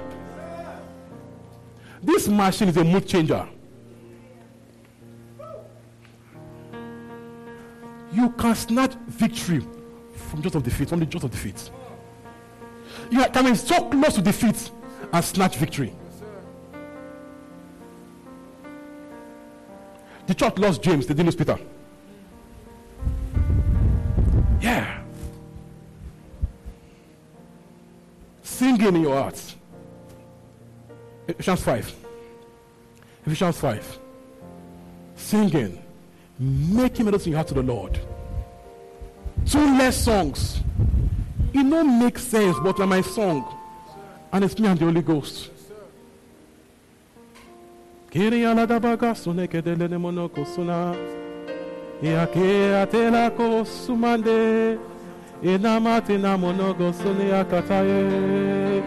[SPEAKER 4] This machine is a mood changer. You can snatch victory from just of defeat, from the just of defeat. You can be so close to defeat and snatch victory. The church lost James, they didn't lose Peter. Yeah. Singing in your heart. Ephesians 5. Ephesians 5. Singing. Making melody in your heart to the Lord. Two less songs. It don't make sense, but like my song. And it's me and the Holy Ghost. Kiri ala da baga sune ke dele ne mono ko suna. Ya ke atela ko sumande. Ina mati na mono go sune ya kataye.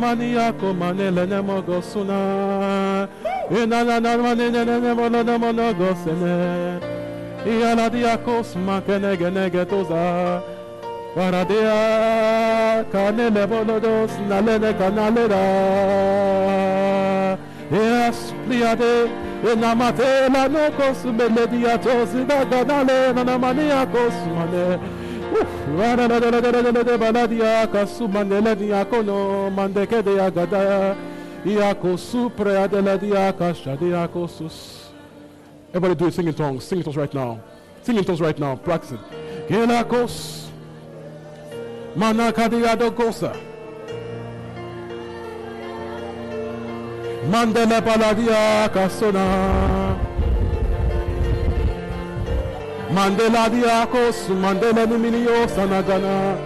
[SPEAKER 4] Mani ya ko manele ne mo go suna. Ina na na mani ne ne ne mono ne mono go sene. Ia la dia ko sma ke ne ge ne ge toza. Paradea kanele bolodos nalene kanalera. Yes, pliade, enamate la no kos melodia tosi da ganale na mania kos mane. Baladia kasumane la dia kono mande ke de agada. Ia kosu prea de la dia kashadia kosus. Everybody do it, sing in tongues, sing in tongues right now. Sing in tongues right now, practice it. Gela kos. Mandele paladia kasona. Mandela diakos, mandela niminio sanagana.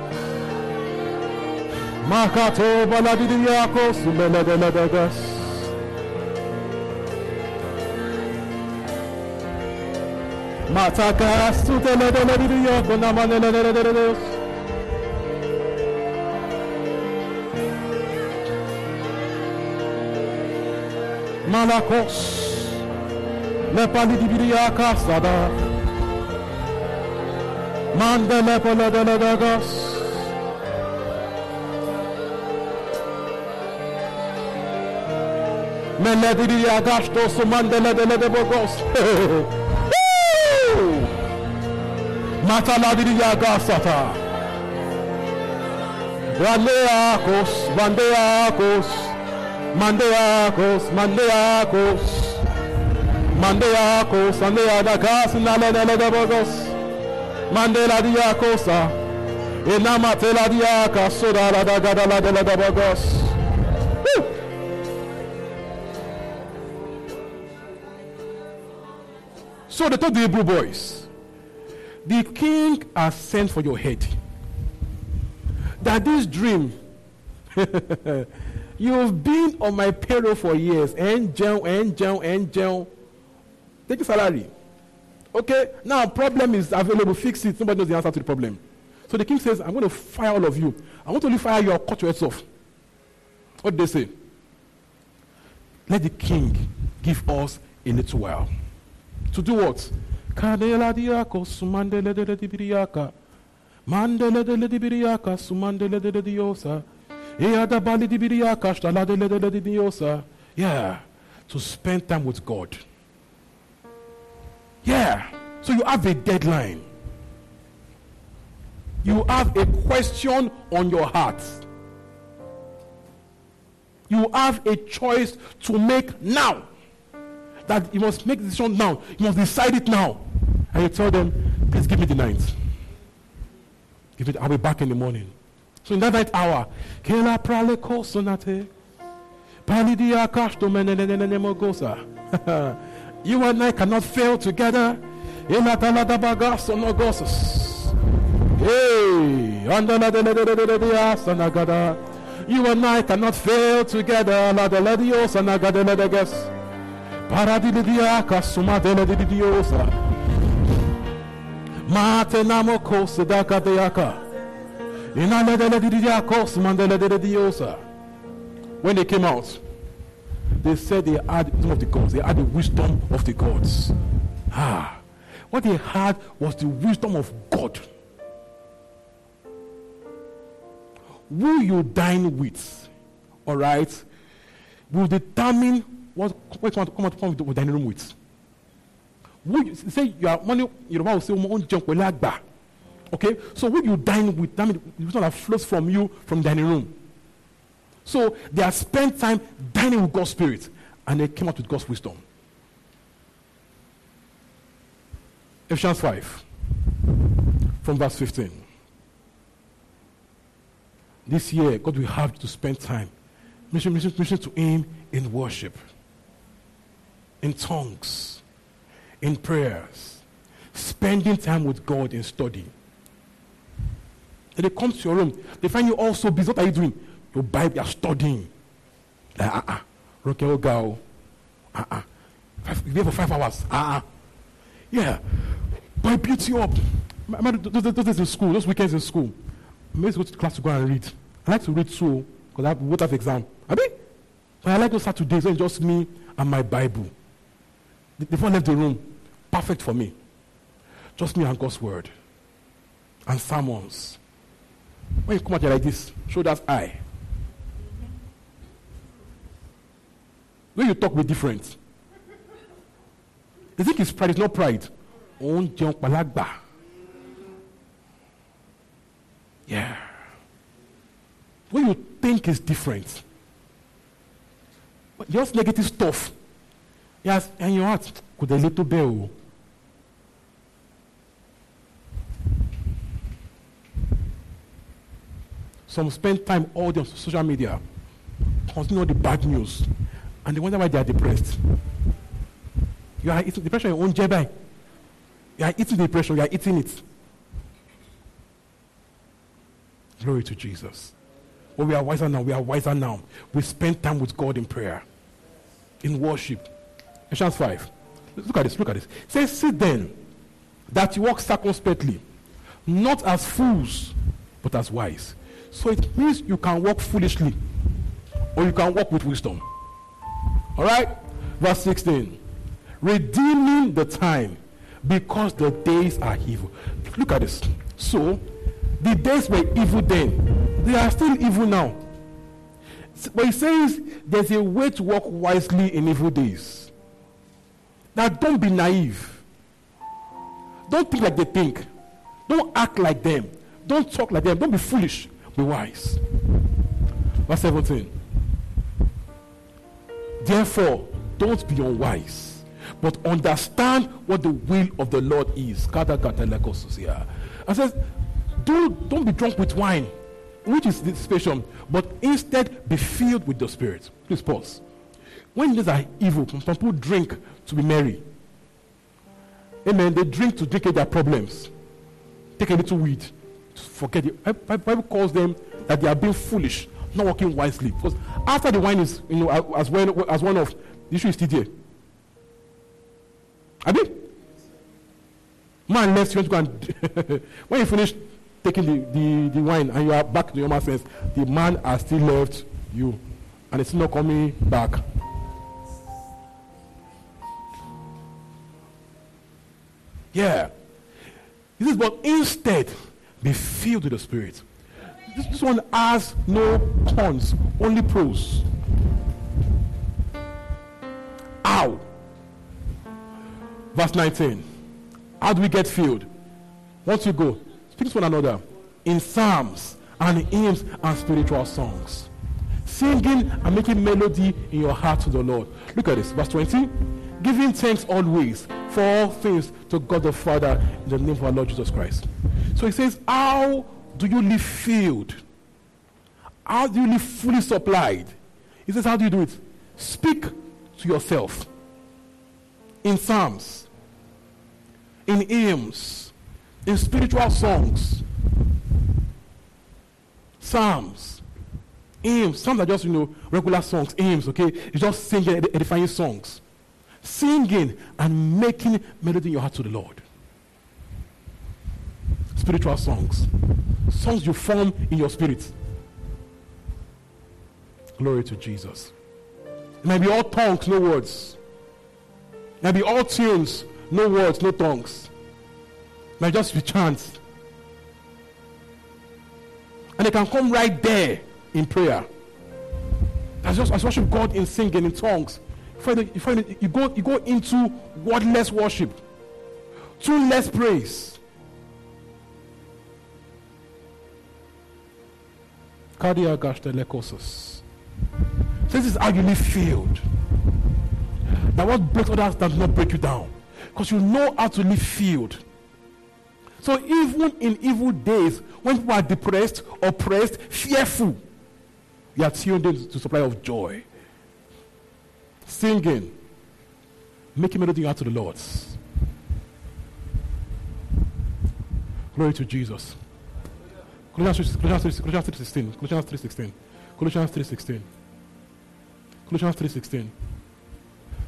[SPEAKER 4] Makato baladidiakos, meledeledegas. Matakas, tuteledelediako, namaneledededes. Malakos, le palidibiria casada. Mandele polo de la dagos. Melediria gastos, mandele de la de bogos. Mataladiria gasata. Vandeakos, Vandeakos. Mandeacos, Mandeacos, Mandeacos, Mandeadacas, Nalene de Bogos, Mandela diacosa, Enamatela diaca, Soda la da Gadala de la de Bogos. So they told the Hebrew boys, the king has sent for your head. That this dream You've been on my payroll for years. Angel, angel, angel. Take your salary. Okay, now problem is available. Fix it. Nobody knows the answer to the problem. So the king says, I'm going to fire all of you. I want to only fire you cut your heads off. What did they say? Let the king give us a little while. To do what? Sumandele de dibiriaka. Mandele de dibiriaka sumandele de. Yeah, to spend time with God. Yeah, so you have a deadline. You have a question on your heart. You have a choice to make now. That you must make decision now. You must decide it now. And you tell them, please give me the night. Give it, I'll be back in the morning. So in that night hour, Kela prale kosonate. Palidia menenenemogosa. You and I cannot fail together. Hey, you and I cannot fail together. La de la diosa nagade la de kasuma de diosa. Mate namo kosa deaka. When they came out, they said they had some of the gods, they had the wisdom of the gods. Ah. What they had was the wisdom of God. Who you dine with, all right, will determine what, what you want to come out with the dining room with. Who you, say you are money, Yoruba will say. Okay, so who you dine with, that means the wisdom that flows from you from dining room. So they have spent time dining with God's spirit, and they came out with God's wisdom. Ephesians 5, from verse 15. This year, God will have to spend time mission, mission, mission to Him in worship, in tongues, in prayers, spending time with God in study. And they come to your room, they find you all so busy. What are you doing? Your Bible, you're studying. Like, ah, uh-uh. Roke go. Ah, uh-uh. Five, you're there for five hours. Ah, uh-uh. Yeah. Boy, beat you up. Those days in school, those weekends in school. I used to go to class to go and read. I like to read too, because I have what have exam. I mean, but I like those Saturdays when it's just me and my Bible. Before I left the room, perfect for me. Just me and God's word. And sermons. When you come out here like this, that eye. When you talk, be different. The thing is pride, it's not pride. Yeah. When you think is different, just negative stuff. Yes, and your heart could a little bell. Some spend time all day on social media, consuming all the bad news, and they wonder why they are depressed. You are eating depression your own jebai. You are eating depression, you are eating it. Glory to Jesus. But we are wiser now. We are wiser now. We spend time with God in prayer, in worship. Ephesians 5. Look at this. Look at this. It says, See then that you walk circumspectly, not as fools, but as wise. So it means you can walk foolishly, or you can walk with wisdom. All right? Verse 16. Redeeming the time because the days are evil. Look at this. So, the days were evil then. They are still evil now. But he says there's a way to walk wisely in evil days. Now, don't be naive. Don't think like they think. Don't act like them. Don't talk like them. Don't be foolish. Be wise. Verse 17. Therefore, don't be unwise, but understand what the will of the Lord is. I says, do, don't be drunk with wine, which is dissipation, but instead be filled with the Spirit. Please pause. When these are evil, some people drink to be merry. Amen. They drink to drink their problems. Take a little weed. Forget it. Bible calls them that they are being foolish, not walking wisely. Because after the wine is, you know, as well as one of the issue is still there. I mean, man left you to go and when you finish taking the, the, the wine and you are back to your normal sense, the man has still left you and it's not coming back. Yeah. He says, but instead, be filled with the Spirit. This, this one has no cons, only pros. How? Verse 19. How do we get filled? Once you go, speak to one another in psalms and hymns and spiritual songs. Singing and making melody in your heart to the Lord. Look at this, verse 20. Giving thanks always for all things to God the Father in the name of our Lord Jesus Christ. So he says, How do you live filled? How do you live fully supplied? He says, How do you do it? Speak to yourself in psalms, in hymns, in spiritual songs, psalms, hymns. Some are just, you know, regular songs, hymns, okay? Just singing, edifying songs. Singing and making melody in your heart to the Lord. Spiritual songs. Songs you form in your spirit. Glory to Jesus. It might be all tongues, no words. It might be all tunes, no words, no tongues. might just be chants. And they can come right there in prayer. As just as worship God in singing in tongues. You find it, you find it, you go you go into wordless worship, tuneless praise. Cardiac lecosis. This is how you live filled. That what breaks others does not break you down. Because you know how to live filled. So even in evil days, when people are depressed, oppressed, fearful, you are tuned in to supply of joy. Singing, making melody out to the Lord. Glory to Jesus. Colossians 3.16. Colossians 3.16. Colossians 3.16. Colossians 3.16.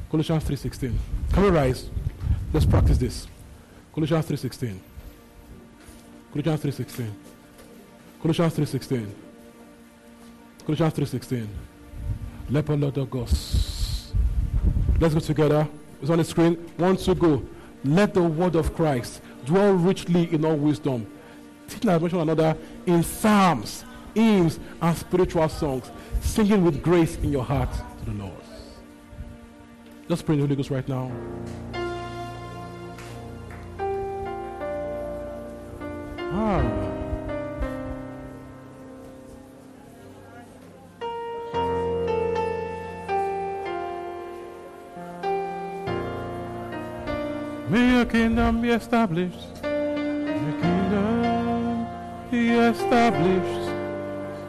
[SPEAKER 4] Colossians 3.16. Can we rise? Let's practice this. Colossians 3.16. Colossians 3.16. Colossians 3.16. Colossians 3.16. Lepolodogos. Let's go together. It's on the screen. One, two, go. Let the word of Christ dwell richly in all wisdom, teaching us one another in psalms, hymns, and spiritual songs, singing with grace in your heart to the Lord. Let's pray in the Holy Ghost right now. Ah. May your kingdom be established. Established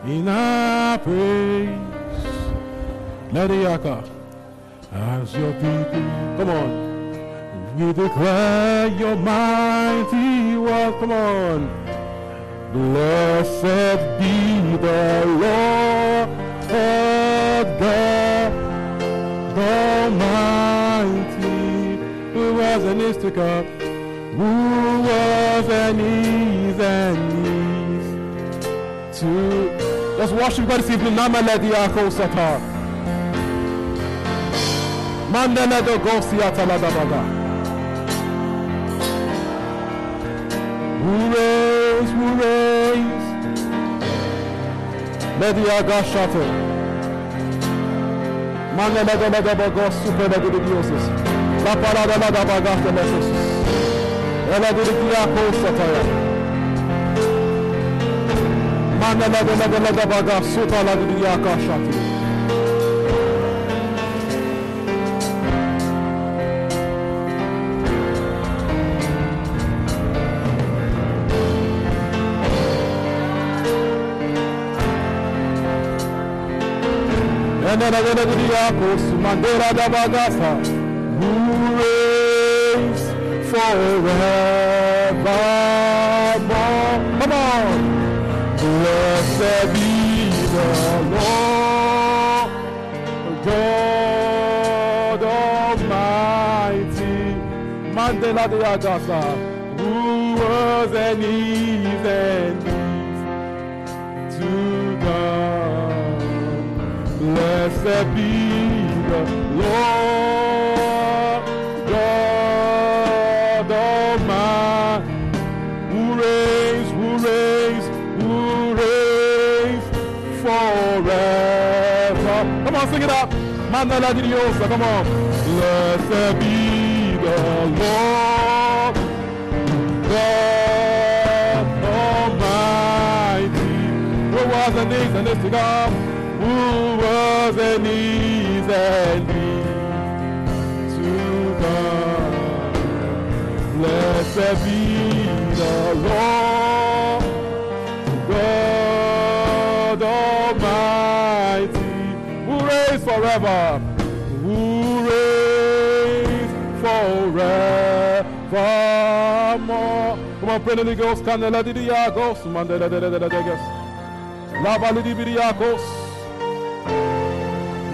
[SPEAKER 4] in our praise. Let it echo as your people. Come on. We declare your mighty word. Come on. Blessed be the Lord God Almighty, who was and is to come, who was and is and is to. Let's worship God this evening. Namale diako sata. Mandele do gosi ataladabaga. Who reigns, who reigns? The agashate. Mandele do dabagos super de dioses. La parada la dabagas de lesos. Ela de diako sataya. Mandele do la de la dabagas suta la de diaka shate. Mandela de Diakos, Mandela da Bagasa, who reigns forevermore. Blessed be the Lord, God Almighty. Mandela de Agasa, who was and is to come. Blessed be the Lord up. Mandala di Diosa, come on. Blessed be the Lord God Almighty, who was and is and is to who was and is and is to come. Blessed be the Lord forever, who reigns forevermore. Come on, pray the Ghost, Canela di Diagos, Mandela de de de de La Valley di Biriakos.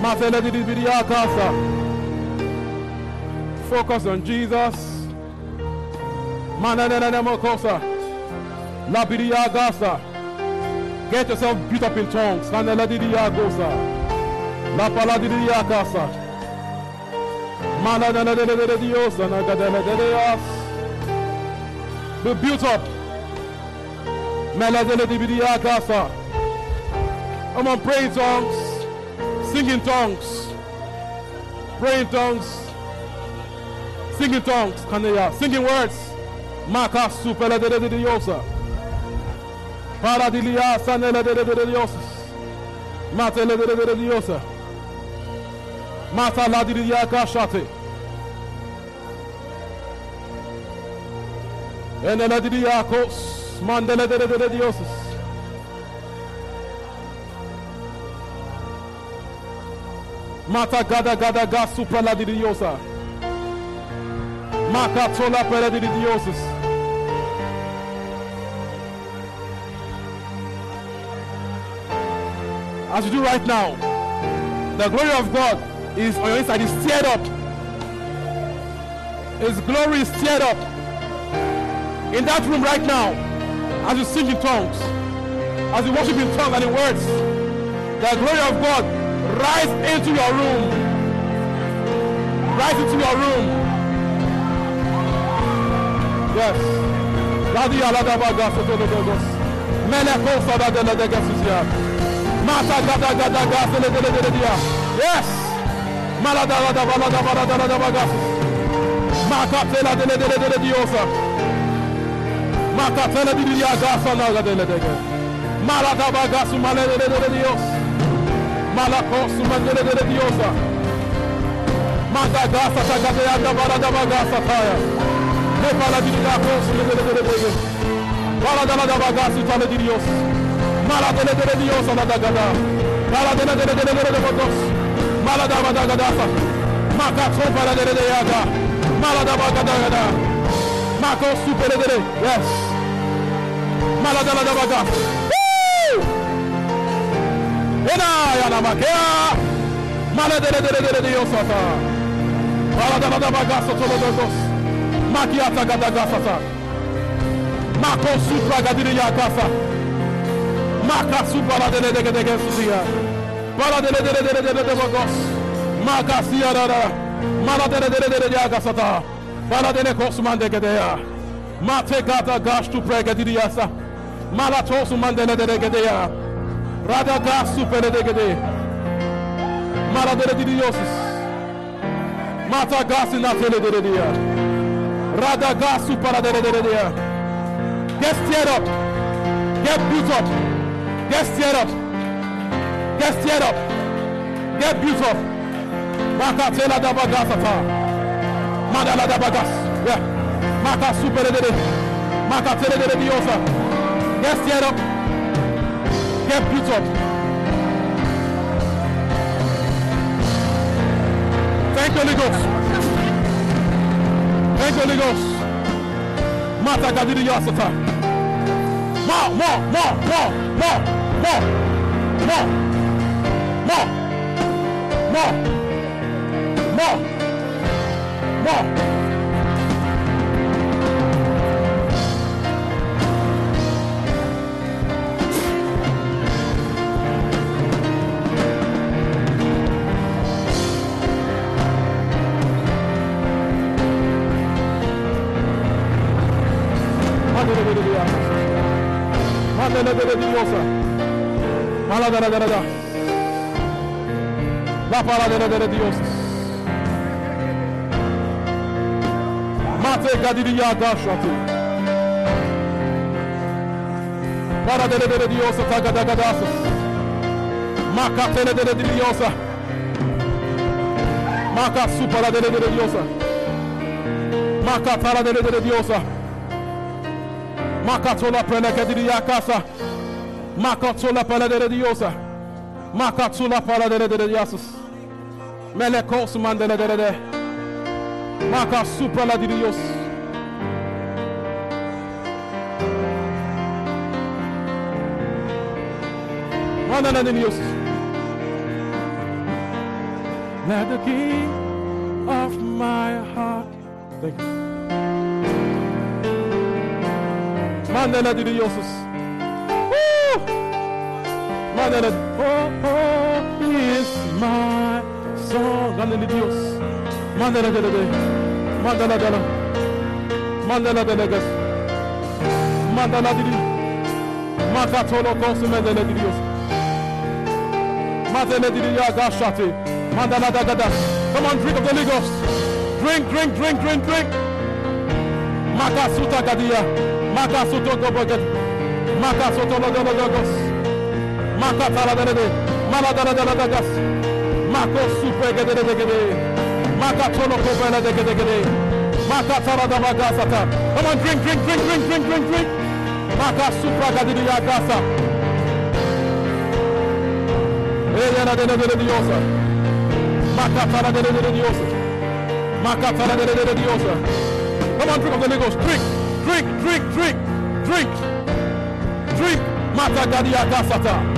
[SPEAKER 4] Masele di Biriakasa. Focus on Jesus. Manananamokosa. La Biriagasa. Get yourself beat up in tongues. Kanela di Diagosa. La paladiria casa. Manana de Dios and Agadela de Dios. Be built up. mana de Dios, casa. Come on, pray in tongues. Sing in tongues. Pray in tongues. Sing in tongues. Kanaya. Singing words. Maka supela de Dios. Paradilia sanela de Dios. Matele de Dios. Mata ladiri ya Kashati. And ladiri ya Kos, Mandela de de Diosis. Mata Gada Gada Gasupra Ladiriosa. Mata Tola Perediriosis. As you do right now, the glory of God is on your inside, is stirred up. His glory is stirred up. In that room right now, as you sing in tongues, as you worship in tongues and in words, the glory of God rise into your room. Rise into your room. Yes. Gada Gada Yes. Maladala da balada balada da baga. Makapela dele dele dele diyorsa. Makapela di diya gasa naga dele dele. Malada baga su malele dele dele diyor. Malako su malele dele diyorsa. Maga gasa ta gaza ya da balada baga sa taya. Ne balada di diya kosu dele dele dele. Balada da baga su tale diyorsa. Malada dele dele diyorsa da gaza. Balada dele dele dele dele diyorsa. Maladabadagadafa. Macaco para deredeada. Maladabadagada. Macão super dere. Yes. Maladabadagada. Ena yana makea. Maladere dere dere de yosata. Maladabadagasa todo dos. Maquiata gadagasa. Macão super gadiriya gasa. Macaco para deredeada. Para dere dere dere dere dere da. Mara dere dere dere dere. Para dere kosman de gede ya. Ma te gata gash tu prege diri yasa. Mala tosu man dere dere gede ya. Rada gas su pere de gede. Mara dere diri yosis. Mata gasi na tele dere dere ya. Rada gas su para dere dere dere ya. Get stirred up. Get beat up. Get stirred up. Get stirred up. Get built up. Maka tela da bagasa ta. Madala da bagas. Yeah. Maka super de. Maka tele de diosa. Get stirred up. Get built up. Thank you, Holy. Thank you, Holy Ghost. Mata gadiri yasata. More, more, more, more, more, more, more, 冒冒冒冒！啊！别别别呀！啊！别别别别别！啊！来来来来来来！la palabra de Dios. Mate gadidiya gashatu. Para de de Dios tagada gadasu. Makate de de Dios. Makasu para de de Dios. Makatara de de Dios. Makatola prene gadidiya kasa. Makatola para de Dios. Pele de de diasus. Melekos mandele de de. Maka supra la dios. Mandele de dios. Let the king of my heart. Thank you. Mandela de Diosus. Manda oh, oh is my song. Aleluya Dios. Manda la dele. Manda la dele. Manda la dele gas. Manda la dele. Manda tolo consume dele Dios. Manda la dele ya gashate. Manda la dagada. Come on, drink of the Lagos. Ghost. Drink, drink, drink, drink, drink. Makasuta gadia. Makasuto gobogat. Makasoto lo dele gos. Maladala dala dagas. Mako super gede gede gede. Makatolo kopela de gede gede. Makatala da bagasata. Come on, drink, drink, drink, drink, drink, drink, drink. Maka super gadi ya gasa. Eyana de de de diosa. Come on, drink of the Ghost. Drink, drink, drink, drink, drink, drink. Mata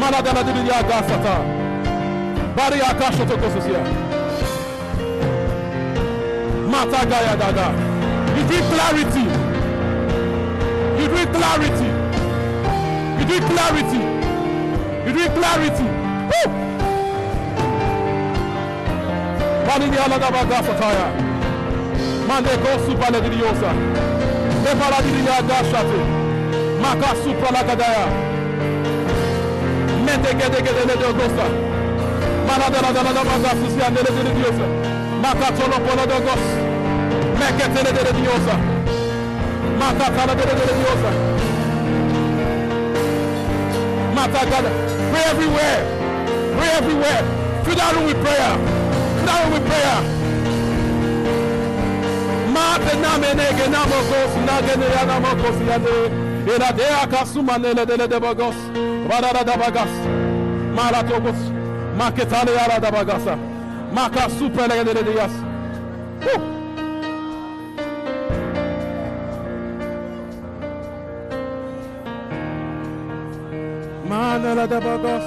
[SPEAKER 4] gadi ya gasata. Bari akasho to kosusia. Mata gaya daga. You drink clarity. You drink clarity. You drink clarity. You drink clarity. Woo! Bani ni ala daba gasataya. Mande ko supa le didiosa. Le para didia gashate. Maka supra la gadaya. Mende gede gede le dogosa. Maladala dala daba gasusia ne le didiosa. Maka tolo polo dogos. Mekete le de diosa. Maka tala de de diosa. Mata gada. Pray everywhere. Pray everywhere. Fill that room with prayer. Fill that room with prayer. Barara da bagas. Mara togos. Maketale yara da bagasa. Maka super lege de de yas. Woo! Manala da bagas.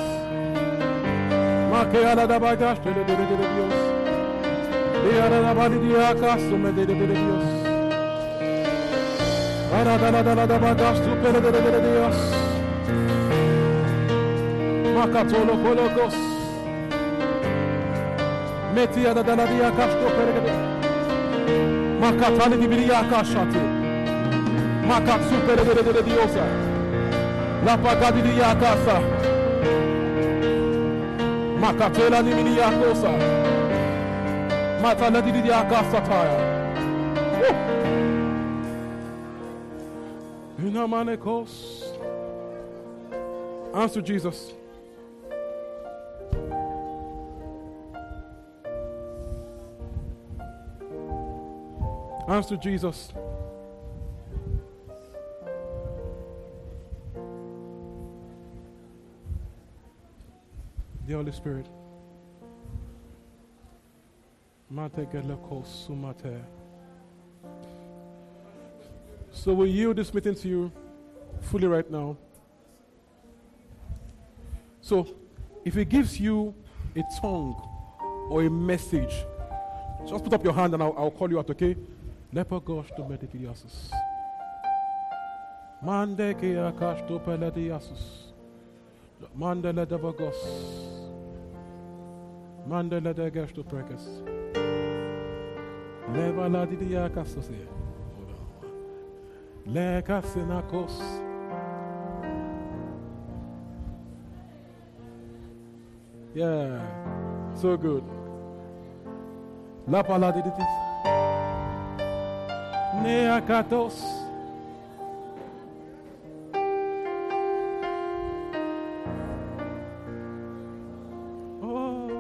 [SPEAKER 4] Makeala da bagas. De de de de de Dios. Diara da bali di acaso me de de de Dios. Ara da la da la da bagas tu pere de de de Dios. Makatolo kolokos. Metia da da la di acaso tu pere de Makatali di biri akashati. Makatsu pere de de de Diosa. La pagadi di akasa. Makatela ni mini akosa. Matala di di akasa taya. Inamanekos. Answer Jesus. Answer Jesus. The Holy Spirit. So we yield this meeting to you fully right now. So if it gives you a tongue or a message, just put up your hand and I'll, I'll call you out, okay? Lepo gosh to meditiasus. Mande ke akash to pelediasus. Mandele de vagos. Mandele de gash to prekes. Leva la di diakasus. Le kasinakos. Yeah, so good. La paladitis. Neakatos. Oh.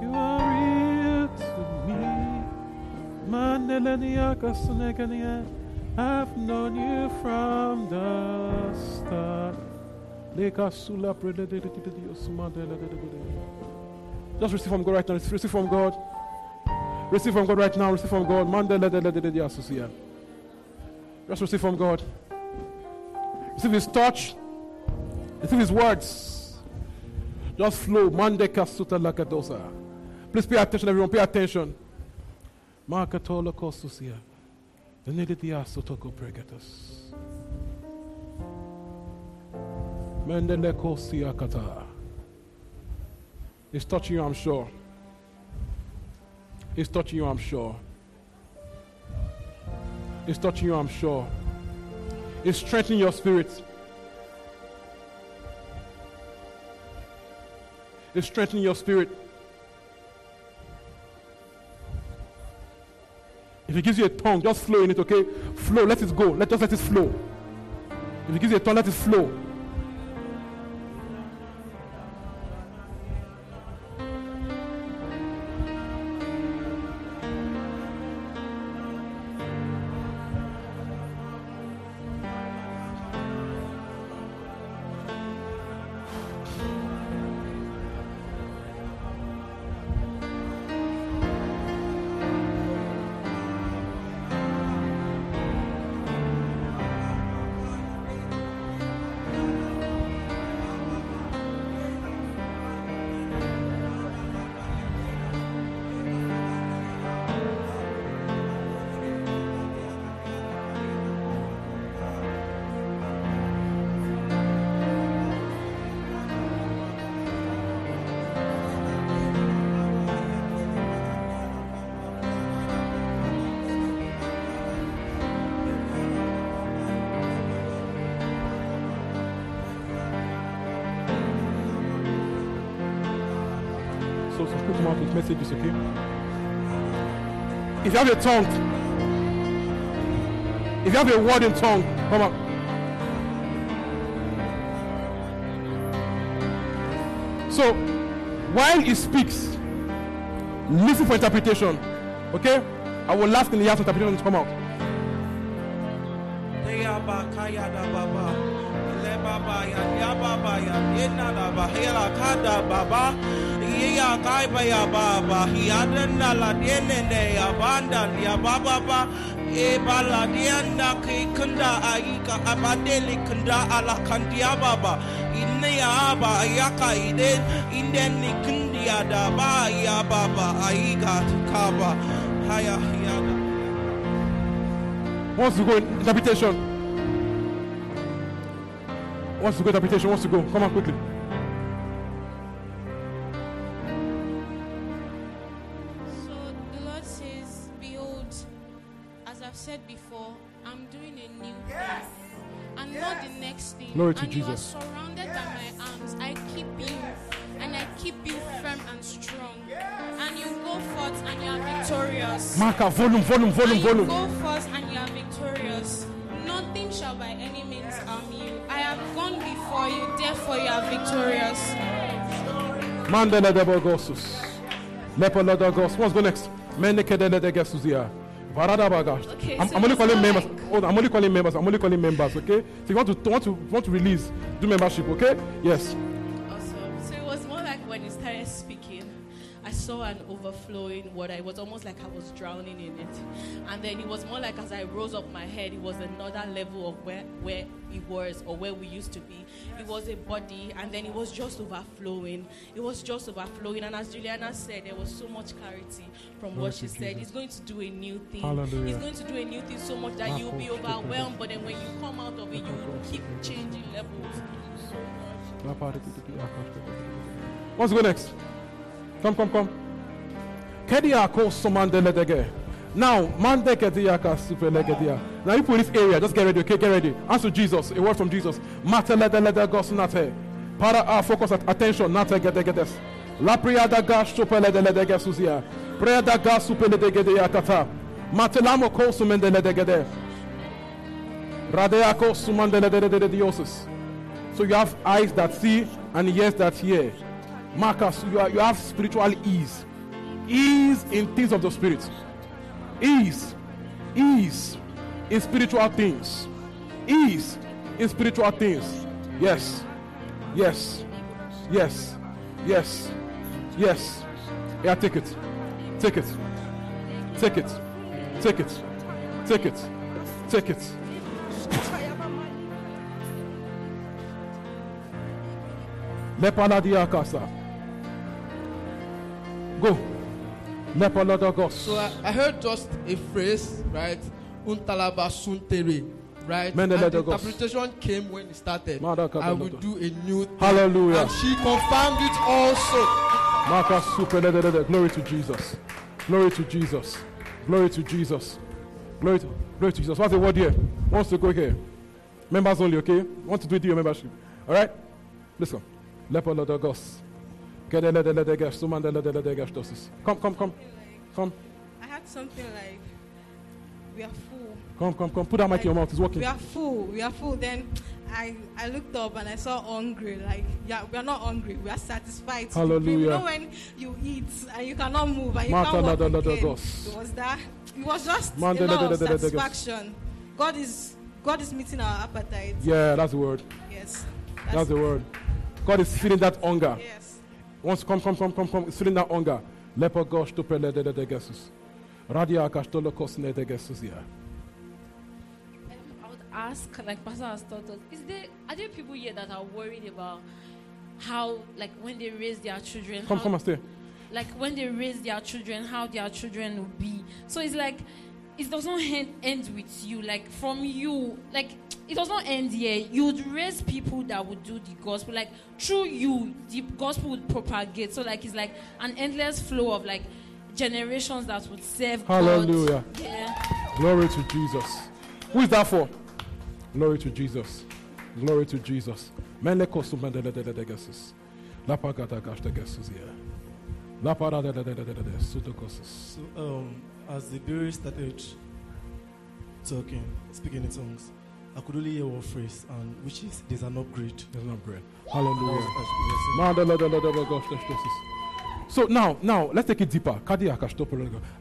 [SPEAKER 4] You are real to me. I've known you from the start. Just receive from God right now. Receive from God. Receive from God right now. Receive from God. Just receive from God. Receive His touch. Receive His words. Just flow. Mande lakadosa. Please pay attention, everyone. Pay attention. Makatola kosusia. Denedidiasotoko pregatus. Mendele kosia kata. It's touching you, I'm sure. It's touching you, I'm sure. It's touching you, I'm sure. It's strengthening your spirit. It's strengthening your spirit. If it gives you a tongue, just flow in it, okay? Flow, let it go. Let just let it flow. If it gives you a tongue, let it flow. Messages, okay? If you have a tongue, if you have a word in tongue, come on. So, while he speaks, listen for interpretation, okay? I will ask in the house interpretation to come out.
[SPEAKER 5] Baba. Le baba ya baba ya yena da ba hela kada baba. Ya kai ba ya baba. Ya danda la dene ne ya banda ya baba ba. E bala dianda ki kunda aika abadeli kunda ala kandia baba. Inne ya ba ya kai den inden ni kundia da ba ya baba aika kaba. Haya ya da.
[SPEAKER 4] Wants to go in interpretation. Wants to go interpretation. Wants to go. Come on quickly. Glory to
[SPEAKER 6] and you are
[SPEAKER 4] Jesus.
[SPEAKER 6] surrounded by my arms. I keep you and I keep you firm and strong. And you go forth and you are victorious.
[SPEAKER 4] Marker, volume, volume, volume, volume.
[SPEAKER 6] go forth and you are victorious. Nothing shall by any means harm you. I have gone before you, therefore you are victorious.
[SPEAKER 4] Mandela de Bogosus. De What's go next? Menekede de Gesusia.
[SPEAKER 6] Okay,
[SPEAKER 4] I'm,
[SPEAKER 6] so
[SPEAKER 4] I'm only calling members.
[SPEAKER 6] Oh, like-
[SPEAKER 4] Hold I'm only calling members. I'm only calling members. Okay. So if you want to want to want to release, do membership. Okay. Yes.
[SPEAKER 7] Saw an overflowing water. It was almost like I was drowning in it. And then it was more like as I rose up my head, it was another level of where, where it was or where we used to be. It was a body and then it was just overflowing. It was just overflowing. And as Juliana said, there was so much clarity from what she said. He's going to do a new thing.
[SPEAKER 4] Hallelujah.
[SPEAKER 7] He's going to do a new thing so much that you'll be overwhelmed. But then when you come out of it, you will keep changing levels.
[SPEAKER 4] What's go next? Come, come, come. Kedia ko somandele dege. Now, mande kedia ka supelegedia. Now you put this area, just get ready, okay? Get ready. Answer Jesus, a word from Jesus. Matele de lede gos nate. Para our focus at attention, nate gede gedes. La priya da ga supele de lede gesuzia. Da ga supele de gede yakata. Matelamo ko sumendele de gede. Radea ko sumandele de de de diosis. So you have eyes that see and ears that hear. Marcus, you, are, you have spiritual ease. Ease in things of the spirit. Ease. Ease in spiritual things. Ease in spiritual things. Yes. Yes. Yes. Yes. Yes. Yeah, take it. Take it. Take it. Take it. Take it. Take it. Go. Lepalodogos.
[SPEAKER 8] So I, I heard just a phrase, right? Untalaba suntere, right? And the interpretation came when it started. I will do a new thing.
[SPEAKER 4] Hallelujah.
[SPEAKER 8] And she confirmed it also.
[SPEAKER 4] Glory to Jesus. Glory to Jesus. Glory to Jesus. Glory to, glory to Jesus. What's the word here? Wants to go here. Members only, okay? Want to do it to your membership. All right? Listen. Lepolodogos. Kedeledeledegesh, sumandeledeledegesh dosis. Come, come, come. Come,
[SPEAKER 9] I had something like, we are full.
[SPEAKER 4] come, come, come. Put that mic in your mouth. It's working.
[SPEAKER 9] We are full. We are full. Then I, I looked up and I saw hungry. Like, yeah, we are not hungry. We are satisfied.
[SPEAKER 4] Hallelujah.
[SPEAKER 9] You know when you eat and you cannot move and you
[SPEAKER 4] Mata
[SPEAKER 9] can't walk
[SPEAKER 4] la da la da
[SPEAKER 9] again. It was that. It was just
[SPEAKER 4] Man
[SPEAKER 9] a lot of satisfaction. God is God is meeting our appetite.
[SPEAKER 4] Yeah, that's the word.
[SPEAKER 9] Yes.
[SPEAKER 4] That's the word. God is feeding that hunger.
[SPEAKER 9] Yes.
[SPEAKER 4] Once come, come, come, come, come. It's feeling that hunger. Lepo gosh to. Radia akash to lokos ne de gesus yeah.
[SPEAKER 7] Um, I would ask, like Pastor has taught us, is there are there people here that are worried about how, like, when they raise their children,
[SPEAKER 4] Come,
[SPEAKER 7] how,
[SPEAKER 4] come and stay.
[SPEAKER 7] like when they raise their children, how their children will be. So it's like it does not end, end with you. Like from you, like it does not end here. You would raise people that would do the gospel. Like through you, the gospel would propagate. So like it's like an endless flow of like generations that would serve
[SPEAKER 4] Hallelujah.
[SPEAKER 7] God. Yeah.
[SPEAKER 4] Glory to Jesus. Who is that for? Glory to Jesus. Glory to Jesus.
[SPEAKER 10] Um, as the Berean started talking, speaking in tongues, I could only hear one phrase, and which is "There's an upgrade."
[SPEAKER 4] There's an upgrade. Hallelujah.
[SPEAKER 10] As- as-.
[SPEAKER 4] So now, now let's take it deeper.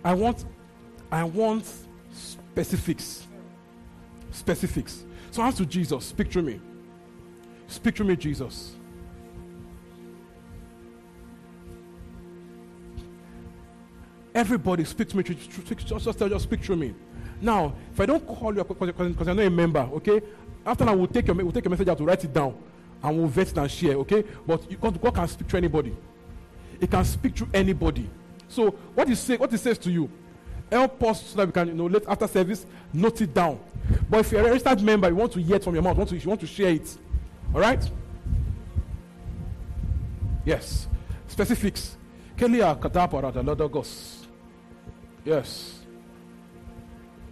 [SPEAKER 4] I want, I want specifics. Specifics. So ask to Jesus. Speak to me. Speak to me, Jesus. Everybody speak to me. Just, just, just speak through me. Now, if I don't call you because I'm not a member, okay? After that, we'll take your, we'll take a message out to write it down and we'll vet it and share, okay? But you, God, God can speak to anybody. He can speak to anybody. So what he say, what he says to you, help us so that we can, you know, let after service note it down. But if you're a registered member, you want to hear it from your mouth, want to, you want to share it, all right? Yes. Specifics. Kelia kataparata lodogos. Yes.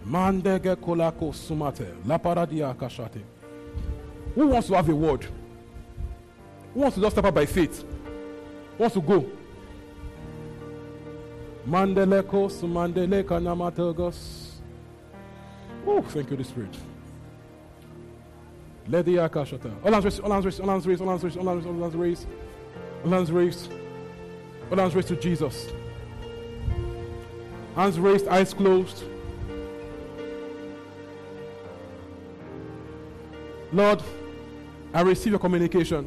[SPEAKER 4] Mandege kolako sumate. Laparadia kashate. Who wants to have a word? Who wants to just step up by faith? Who wants to go? Mandeleko sumandele kanamatogos. Oh, thank you, the Spirit. Let the. All hands raised, all hands raised, all hands raised, all hands raised, all hands raised, all hands raised. All hands raised. All hands raised to Jesus. Hands raised, eyes closed. Lord, I receive your communication.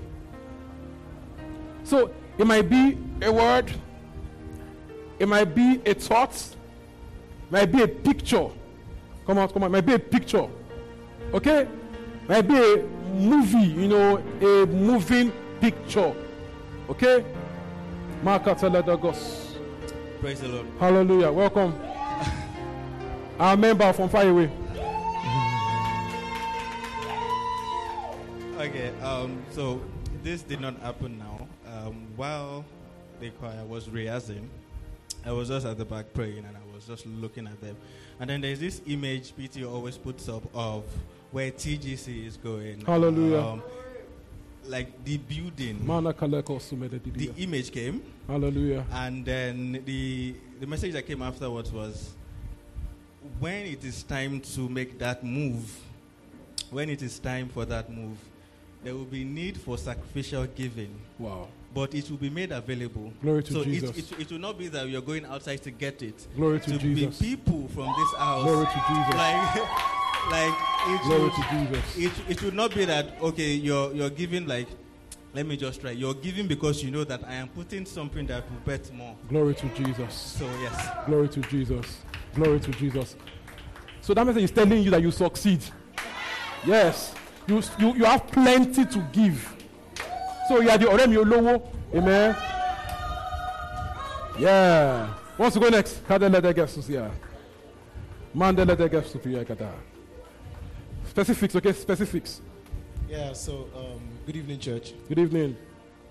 [SPEAKER 4] So it might be a word, it might be a thought, it might be a picture. Come on, come on, it might be a picture. Okay? Might be a movie, you know, a moving picture. Okay? Makataladagos.
[SPEAKER 11] Praise the Lord.
[SPEAKER 4] Hallelujah. Welcome. Our member from far away.
[SPEAKER 11] Okay, um, so this did not happen now. Um, while the choir was rehearsing, I was just at the back praying and I was just looking at them. And then there's this image PT always puts up of where TGC is going.
[SPEAKER 4] Hallelujah.
[SPEAKER 11] Um, like the building. The image came.
[SPEAKER 4] Hallelujah.
[SPEAKER 11] And then the the message that came afterwards was when it is time to make that move, when it is time for that move, there will be need for sacrificial giving.
[SPEAKER 4] Wow.
[SPEAKER 11] But it will be made available.
[SPEAKER 4] Glory to
[SPEAKER 11] so
[SPEAKER 4] Jesus.
[SPEAKER 11] It, it, it will not be that you're going outside to get it.
[SPEAKER 4] Glory to Jesus.
[SPEAKER 11] To be people from this house.
[SPEAKER 4] Glory to Jesus.
[SPEAKER 11] Like, like it
[SPEAKER 4] Glory Jesus.
[SPEAKER 11] It, it should not be that okay, you're you're giving like let me just try. You're giving because you know that I am putting something that will bet more.
[SPEAKER 4] Glory to Jesus.
[SPEAKER 11] So yes.
[SPEAKER 4] Glory to Jesus. Glory to Jesus. So that message is telling you that you succeed. Yes. You, you, you have plenty to give. So you are the Orem Yolowo. Amen. Yeah. Wants to go next? Kadele de Gestus, yeah. Mandele de Gestus, yeah, kata. Specifics, okay? Specifics.
[SPEAKER 10] Yeah. So, um, good evening, church.
[SPEAKER 4] Good evening.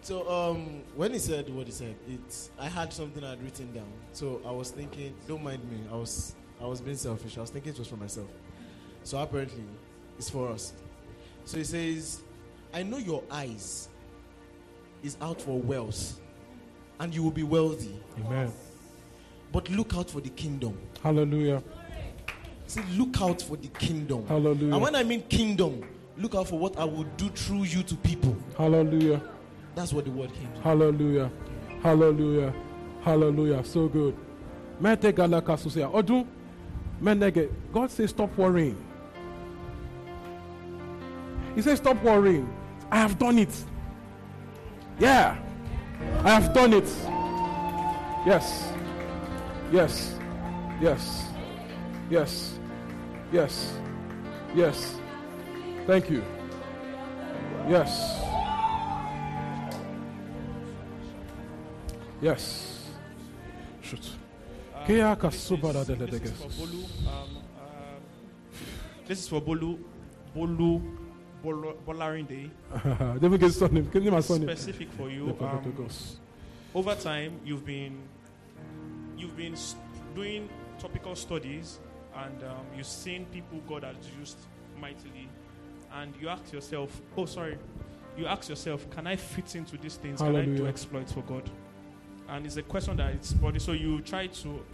[SPEAKER 10] So um, when he said what he said, it I had something I had written down. So I was thinking, don't mind me. I was I was being selfish. I was thinking it was for myself. So apparently, it's for us. So he says, I know your eyes is out for wealth, and you will be wealthy.
[SPEAKER 4] Amen.
[SPEAKER 10] But look out for the kingdom.
[SPEAKER 4] Hallelujah.
[SPEAKER 10] Say, look out for the kingdom.
[SPEAKER 4] Hallelujah.
[SPEAKER 10] And when I mean kingdom, look out for what I will do through you to people.
[SPEAKER 4] Hallelujah.
[SPEAKER 10] That's what the word came. to.
[SPEAKER 4] Hallelujah. Hallelujah. Hallelujah. So good. Mete galaka susia. Odun. Menege. God says stop worrying. He says stop worrying. I have done it. Yeah. I have done it. Yes. Yes. Yes. Yes. Yes. Yes. Thank you. Yes. Yes. Shoot. Kea kasubara
[SPEAKER 12] This is for Bolu. Um, um, this is for Bolu. Bolu. Bolarinde.
[SPEAKER 4] Let me get his surname. Give me my surname.
[SPEAKER 12] Specific for you. Um, over time, you've been you've been doing topical studies, and um, you've seen people God has used mightily, and you ask yourself, "Oh, sorry." You ask yourself, "Can I fit into these things? Can I do
[SPEAKER 4] Hallelujah.
[SPEAKER 12] exploits for God?" And it's a question that it's body. So you try to,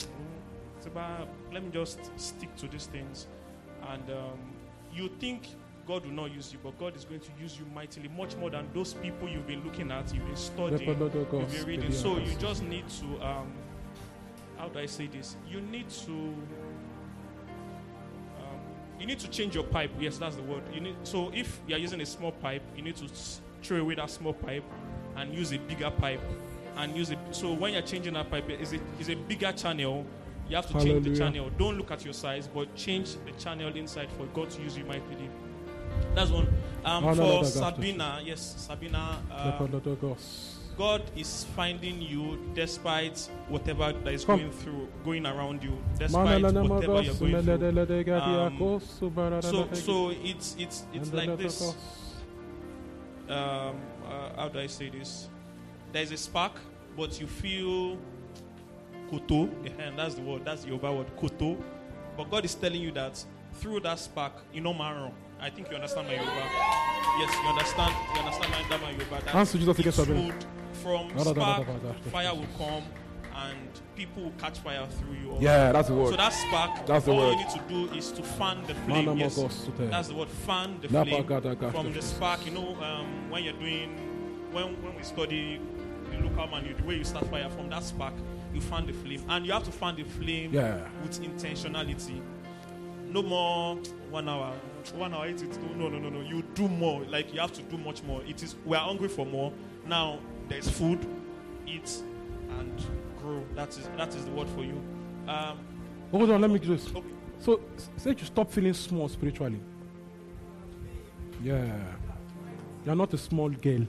[SPEAKER 12] it's about, let me just stick to these things, and um, you think God will not use you, but God is going to use you mightily, much more than those people you've been looking at, you've been studying, you've been reading. So you just need to, um, how do I say this? You need to, you need to change your pipe. Yes, that's the word. You need. So if you are using a small pipe, you need to throw away that small pipe and use a bigger pipe, and use it. So when you're changing that pipe, is it is a bigger channel. You have to change the channel. Don't look at your size, but change the channel inside for God to use you mightily. That's one. Um, for Sabina, yes, Sabina. Uh. God is finding you despite whatever that is
[SPEAKER 4] Come.
[SPEAKER 12] going through, going around you, despite whatever you're going
[SPEAKER 4] mele de le de
[SPEAKER 12] through. Um, so, so it's it's it's like this. Um, uh, how do I say this? There's a spark, but you feel koto, and that's the word. That's the Yoruba word, koto. But God is telling you that through that spark, you know, Maron. I think you understand my Yoruba. Yes, you understand. You understand my, Yoruba. That
[SPEAKER 4] Answer Jesus against
[SPEAKER 12] it
[SPEAKER 4] Sabina.
[SPEAKER 12] would- From spark, fire will come, and people will catch fire through you.
[SPEAKER 4] Yeah, that's the word.
[SPEAKER 12] So that spark,
[SPEAKER 4] That's the
[SPEAKER 12] all
[SPEAKER 4] word.
[SPEAKER 12] you need to do is to fan the
[SPEAKER 4] Mana
[SPEAKER 12] flame. Yes, that's the word. Fan the
[SPEAKER 4] Napa
[SPEAKER 12] flame
[SPEAKER 4] gada gada.
[SPEAKER 12] from the spark. You know, um, when you're doing, when when we study the local man, you, the way you start fire from that spark, you fan the flame, and you have to fan the flame
[SPEAKER 4] Yeah.
[SPEAKER 12] with intentionality. No more one hour, one hour. Eight, it, no, no, no, no. You do more. Like you have to do much more. It is. We are hungry for more. Now there's food, eat, and grow. That is that is the word for you. Um,
[SPEAKER 4] Hold on, let me do this. So, say you stop feeling small spiritually. Yeah. You're not a small girl.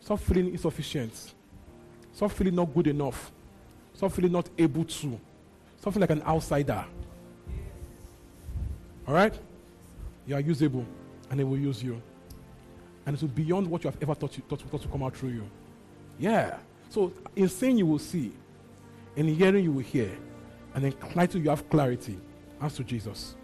[SPEAKER 4] Stop feeling insufficient. Stop feeling not good enough. Stop feeling not able to. Stop feeling like an outsider. All right? You are usable, and it will use you. And it will be beyond what you have ever thought, you, thought, thought to come out through you. Yeah. So, in seeing, you will see, in hearing you will hear, and in clarity you have clarity. as to Jesus.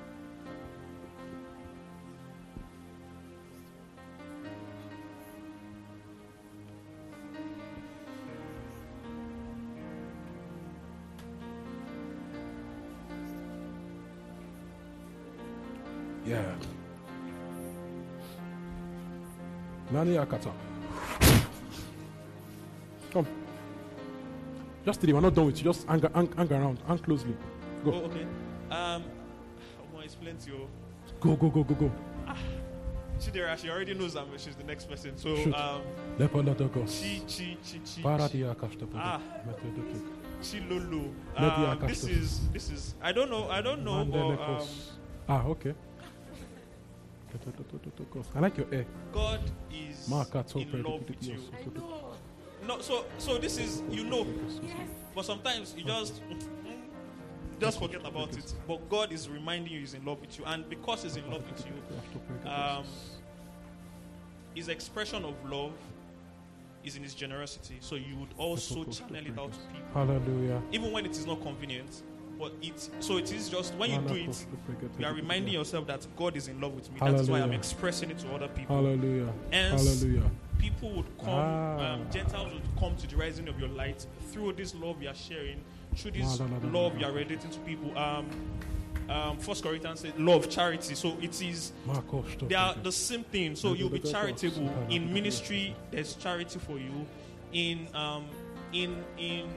[SPEAKER 4] Yeah. Nani Akata. Come. Just three. We're not done with you. Just hang, hang, hang around. Hang closely. Go.
[SPEAKER 12] Oh, okay. Um, gonna explain to you.
[SPEAKER 4] Go, go, go, go, go.
[SPEAKER 12] Chidera, she already knows I'm she's the next person. So,
[SPEAKER 4] Shoot.
[SPEAKER 12] um,
[SPEAKER 4] Lepolotokos.
[SPEAKER 12] Chi, Chi, Chi, Chi.
[SPEAKER 4] Paradia Kashtapo.
[SPEAKER 12] Ah. Chilolo. Um, this is, this is, I don't know, I don't know, but, um.
[SPEAKER 4] Ah, okay. Methodokos. I like your hair.
[SPEAKER 12] God is
[SPEAKER 4] Makato
[SPEAKER 12] in love with you.
[SPEAKER 4] Pedokos.
[SPEAKER 12] No, so, so this is, you know, but sometimes you just, just forget about it. But God is reminding you He's in love with you, and because He's in love with you, um, His expression of love is in His generosity. So you would also channel it out to people.
[SPEAKER 4] Hallelujah.
[SPEAKER 12] Even when it is not convenient. But it so it is just when you do it, you are reminding yourself that God is in love with me. That is why I'm expressing it to other people.
[SPEAKER 4] Hallelujah.
[SPEAKER 12] Hence,
[SPEAKER 4] Hallelujah.
[SPEAKER 12] people would come,
[SPEAKER 4] Ah.
[SPEAKER 12] um, Gentiles would come to the rising of your light through this love you are sharing, through this love you are radiating to people. Um, um, First Corinthians said, love, charity. So it is, they are the same thing. So you'll be charitable in ministry. There's charity for you. In um, in in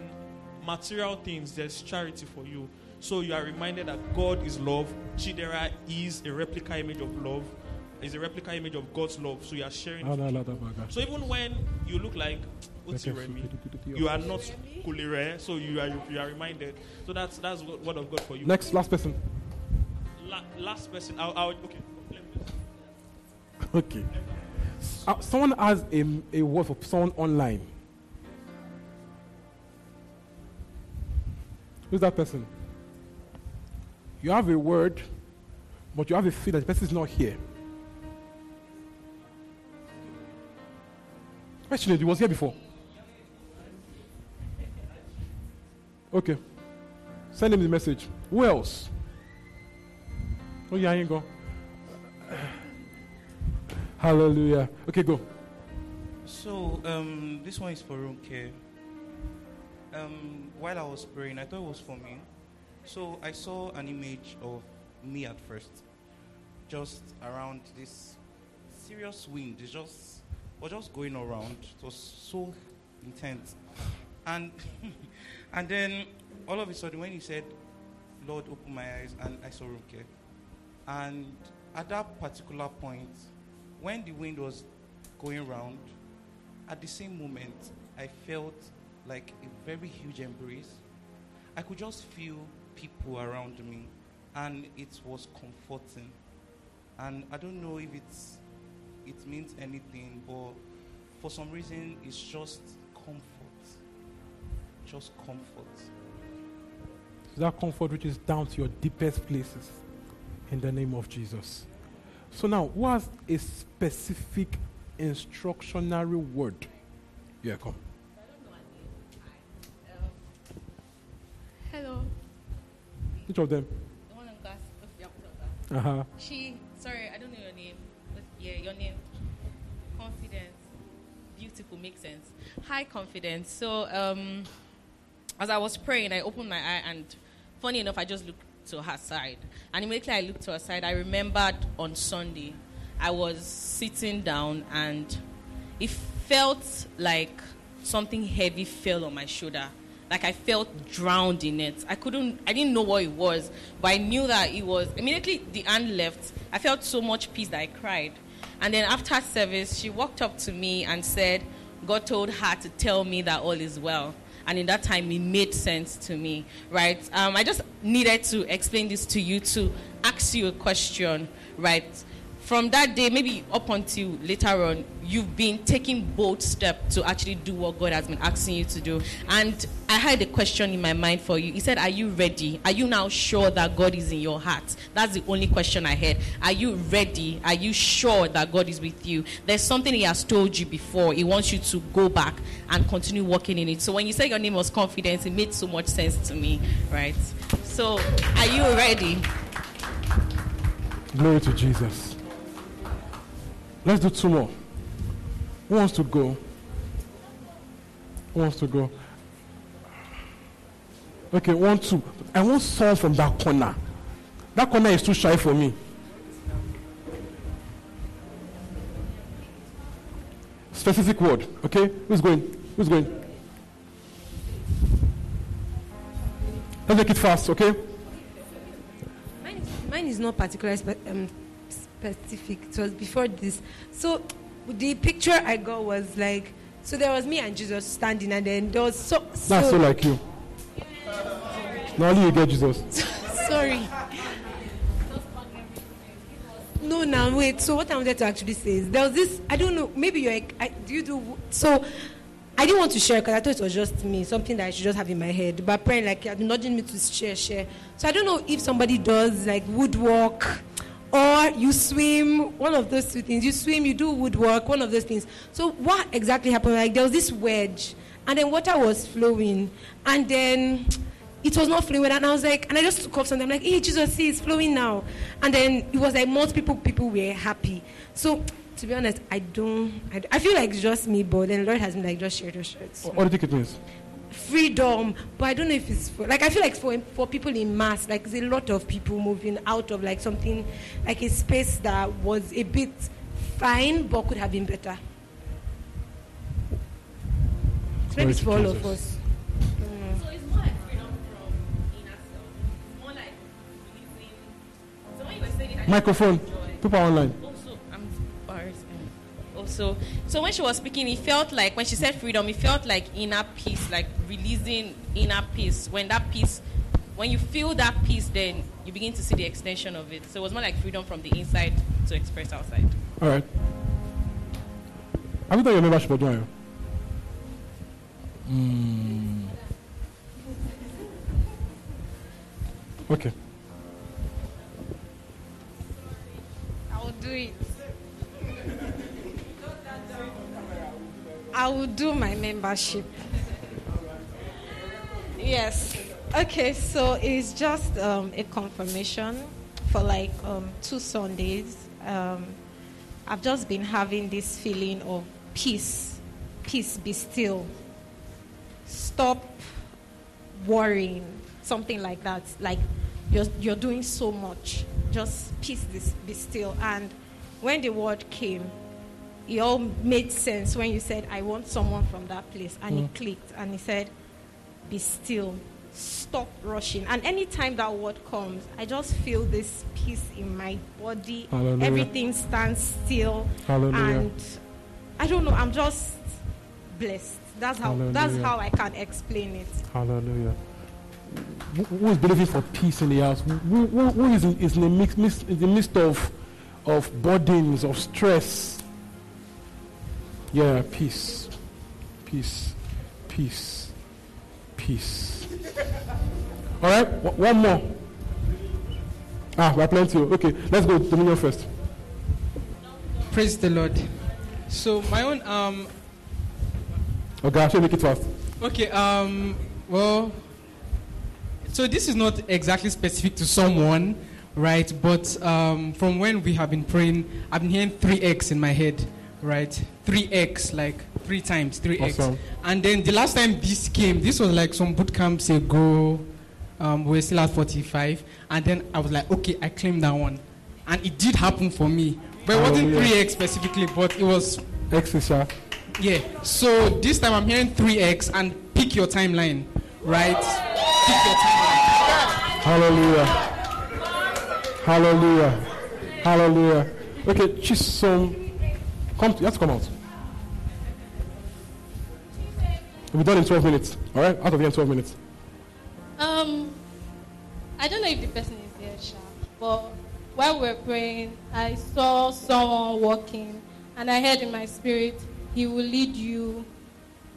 [SPEAKER 12] material things, there's charity for you. So you are reminded that God is love. Chidera is a replica image of love. Is a replica image of God's love. So you are sharing. it with people. So even when you look like your you are not kulire, so you are you are reminded. So that's that's what word of God for you.
[SPEAKER 4] Next, last person.
[SPEAKER 12] La- last person. I'll, I'll, okay.
[SPEAKER 4] Okay. Uh, someone has a, a word for someone online. Who's that person? You have a word, but you have a feeling that the person is not here. Actually, he was here before. Okay. Send him the message. Who else? Oh, yeah, you go. Hallelujah. Okay, go.
[SPEAKER 11] So, um, this one is for Ronke. Um, while I was praying, I thought it was for me. So, I saw an image of me at first, just around this serious wind. It just was just going around. It was so intense, and and then all of a sudden, when he said, "Lord, open my eyes," and I saw Ronke, and at that particular point, when the wind was going round, at the same moment, I felt like a very huge embrace. I could just feel people around me, and it was comforting. And I don't know if it's it means anything, but for some reason, it's just comfort. Just comfort.
[SPEAKER 4] That comfort which is down to your deepest places in the name of Jesus. So now, what's a specific instructionary word? Yeah, come.
[SPEAKER 7] Hello.
[SPEAKER 4] Which of them?
[SPEAKER 7] The one on glass.
[SPEAKER 4] Uh huh.
[SPEAKER 7] She, sorry, I don't know your name. But yeah, your name. Confidence. Beautiful, makes sense. High confidence. So, um, as I was praying, I opened my eye, and funny enough, I just looked to her side. And immediately I looked to her side, I remembered on Sunday, I was sitting down, and it felt like something heavy fell on my shoulder. Like I felt drowned in it. I couldn't, I didn't know what it was, but I knew that it was. Immediately the hand left. I felt so much peace that I cried. And then after service, she walked up to me and said, God told her to tell me that all is well. And in that time, it made sense to me, right? Um, I just needed to explain this to you to ask you a question, right? From that day, maybe up until later on, you've been taking bold steps to actually do what God has been asking you to do. And I had a question in my mind for you. He said, Are you ready? Are you now sure that God is in your heart? That's the only question I had. Are you ready? Are you sure that God is with you? There's something He has told you before. He wants you to go back and continue working in it. So when you said your name was confidence, it made so much sense to me, right? So, are you ready?
[SPEAKER 4] Glory to Jesus. Let's do two more. Who wants to go? Who wants to go? Okay, one, two. I want someone from that corner. That corner is too shy for me. Specific word, okay? Who's going? Who's going? Let's make it fast, okay?
[SPEAKER 13] Mine is, mine is not particularly spe- um, specific. It was before this. So the picture I got was like, so there was me and Jesus standing, and then there was so. so
[SPEAKER 4] That's so like you. Now only you get Jesus.
[SPEAKER 13] Sorry. No, now wait. So what I wanted to actually say is there was this. I don't know. Maybe you're. I, do you do so? I didn't want to share because I thought it was just me, something that I should just have in my head. But apparently, like, you're nudging me to share, share. So I don't know if somebody does like woodwork or you swim, one of those two things. You swim, you do woodwork, one of those things. So what exactly happened? Like there was this wedge, and then water was flowing, and then it was not flowing, and I was like, and I just took off something. I'm like, hey, Jesus, see, it's flowing now. And then it was like most people, people were happy. So to be honest, I don't, I, I feel like it's just me, but then the Lord has been like, just share, just share. it.
[SPEAKER 4] What do you think it means?
[SPEAKER 13] Freedom but i don't know if it's for like i feel like for for people in mass like there's a lot of people moving out of like something like a space that was a bit fine but could have been better so maybe it's for all of us
[SPEAKER 7] So it's more like freedom from inner self. It's more like releasing. So when you were saying it, I just
[SPEAKER 4] Microphone. People online.
[SPEAKER 7] Also, I'm bars. Also, so when she was speaking, it felt like when she said freedom, it felt like inner peace, like releasing inner peace. When that peace, when you feel that peace, then you begin to see the extension of it. So it was more like freedom from the inside to express outside.
[SPEAKER 4] All right. Have you done your membership or don't? Mm. Okay.
[SPEAKER 14] I will do it. I will do my membership. Yes. Okay, so it's just um, a confirmation for like um, two Sundays. Um, I've just been having this feeling of peace. Peace, be still. Stop worrying. Something like that. Like you're, you're doing so much. Just peace, be still. And when the word came, it all made sense when you said, I want someone from that place. And
[SPEAKER 15] Mm.
[SPEAKER 14] it clicked. And he said, Be still. Stop rushing. And anytime that word comes, I just feel this peace in my body.
[SPEAKER 4] Hallelujah.
[SPEAKER 14] Everything stands still.
[SPEAKER 4] Hallelujah.
[SPEAKER 14] And I don't know, I'm just blessed. That's how that's how I can explain it.
[SPEAKER 4] Hallelujah. Who, who is believing for peace in the house? Who, who, who is, in, is in, the mix, mix, in the midst of, of burdens, of stress? Yeah, peace. Peace. Peace. Peace. All right, w- one more. Ah, we are plenty. Okay, let's go Dominion first.
[SPEAKER 15] Praise the Lord. So my own um
[SPEAKER 4] Okay, I should make it fast.
[SPEAKER 15] okay um well so this is not exactly specific to someone right but um from when we have been praying I've been hearing 3x in my head right 3x like three times 3x
[SPEAKER 4] Awesome.
[SPEAKER 15] and then the last time this came this was like some boot camps ago um, we were still at 45 and then I was like okay I claimed that one and it did happen for me but it wasn't
[SPEAKER 4] Hallelujah.
[SPEAKER 15] 3x specifically but it was
[SPEAKER 4] X is sir.
[SPEAKER 15] yeah. So this time I'm hearing 3x and pick your timeline, right? Pick your timeline.
[SPEAKER 4] Hallelujah. Hallelujah. Hallelujah. Okay, Chisom, come. You have to come out. We'll be done in 12 minutes. All right, out of here in 12 minutes.
[SPEAKER 9] Um, I don't know if the person is there, Sha, but while we were praying, I saw someone walking, and I heard in my spirit, He will lead you.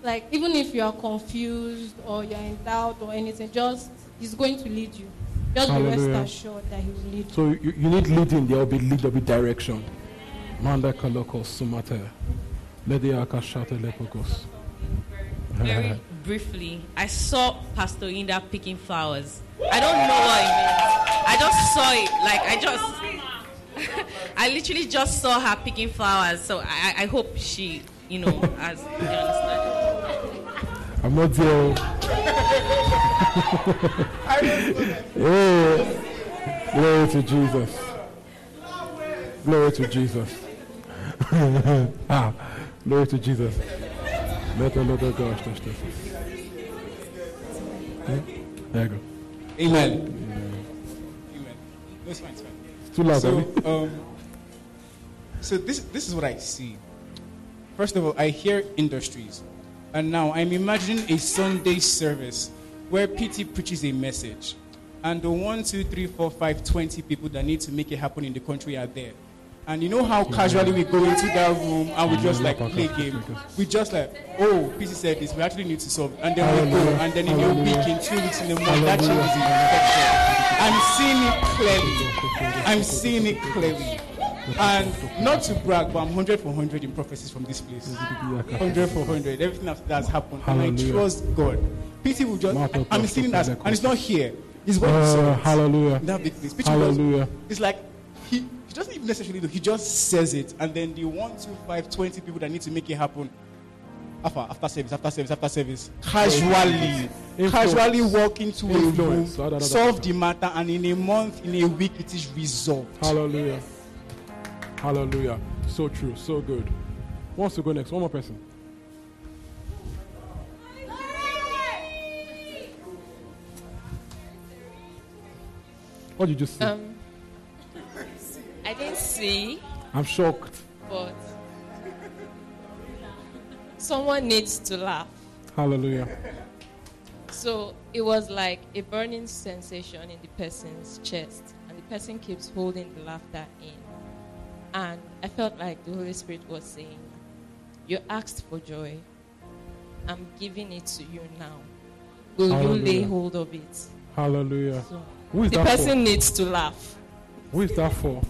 [SPEAKER 9] Like, even if you are confused or you're in doubt or anything, just He's going to lead you. Just be rest assured that He will lead you.
[SPEAKER 4] So you, you need leading. There will be lead. There will be direction. Manda kaloko sumate. Lady akashate lepokos.
[SPEAKER 7] Very briefly, I saw Pastor Inda picking flowers. I don't know what it means. I just saw it. Like I just, I literally just saw her picking flowers. So I, I hope she, you know, has you understand.
[SPEAKER 4] I'm not there. yeah. Glory to Jesus. Glory to Jesus. Ah, glory to Jesus. Let the Lord of God touch this. Hmm? There you go.
[SPEAKER 16] Amen. Amen. No, it's fine, it's fine.
[SPEAKER 4] It's too loud,
[SPEAKER 16] So, um, so this this is what I see. First of all, I hear industries, and now I'm imagining a Sunday service where PT preaches a message, and the one, two, three, four, five, twenty people that need to make it happen in the country are there. And you know how casually we go into that room and we just like play game. We just like, oh, PC said this, we actually need to solve. And then we go, and then in a week, in two weeks, in a month, that changes the I'm seeing it clearly. I'm seeing it clearly. And not to brag, but I'm 100 for 100 in prophecies from this place. 100 for 100. Everything that has happened. And I trust God. Peter will just, I'm seeing it as, and it's not here. It's what
[SPEAKER 4] Uh,
[SPEAKER 16] saw.
[SPEAKER 4] hallelujah.
[SPEAKER 16] That big place.
[SPEAKER 4] Hallelujah.
[SPEAKER 16] It's like he, he doesn't even necessarily do. He just says it, and then the one, two, five, 20 people that need to make it happen after, after service, after service, after service, casually,
[SPEAKER 4] Influence.
[SPEAKER 16] casually walk into a room,
[SPEAKER 4] Influence. Da, da, da, da,
[SPEAKER 16] solve the matter, and in a month, in a week, it is resolved.
[SPEAKER 4] Hallelujah. Hallelujah. So true. So good. Who wants to go next? One more person. What did you see?
[SPEAKER 17] Um, I didn't see,
[SPEAKER 4] I'm shocked.
[SPEAKER 17] but someone needs to laugh.
[SPEAKER 4] Hallelujah.
[SPEAKER 17] So it was like a burning sensation in the person's chest, and the person keeps holding the laughter in. And I felt like the Holy Spirit was saying, You asked for joy. I'm giving it to you now. Will you lay hold of it?
[SPEAKER 4] Hallelujah.
[SPEAKER 17] So,
[SPEAKER 4] Who is
[SPEAKER 17] the person
[SPEAKER 4] for?
[SPEAKER 17] needs to laugh.
[SPEAKER 4] Who is that for?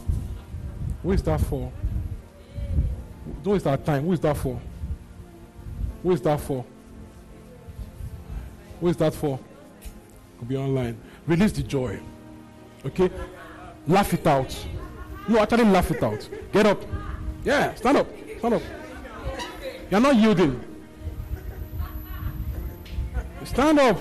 [SPEAKER 4] Who is that for? Who is that time? Who is that for? Who is that for? Who is that for? Could be online. Release the joy. Okay? Laugh it out. No, actually laugh it out. Get up. Yeah, stand up. Stand up. You're not yielding. Stand up.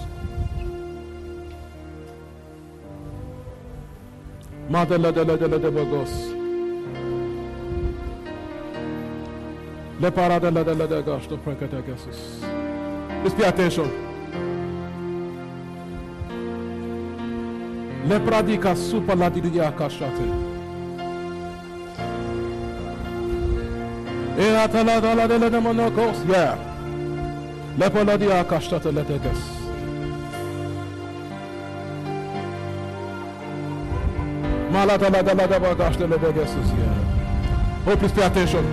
[SPEAKER 4] gos to prekete gesus. Please pay attention. Le pradika super la di di akashate. E atala da la de la de monokos. Yeah. Le pola di Oh, please pay attention.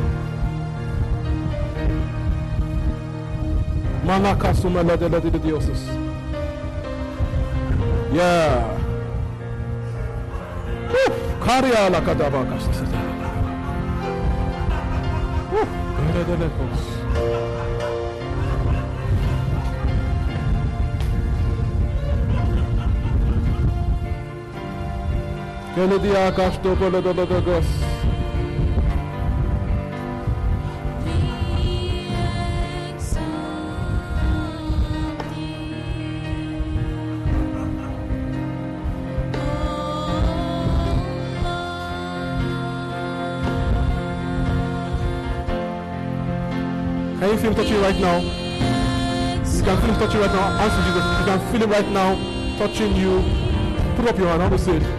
[SPEAKER 4] Manakasuma la de la di di diosus. Yeah. Woo. Karia la kadaba kasas. Woo. Kare de lekos. Kele di akash to bole do do do. Can you feel him touching right now? You can feel him touching right now. Answer Jesus. You can feel him right now touching you. Put up your hand. Want to say it.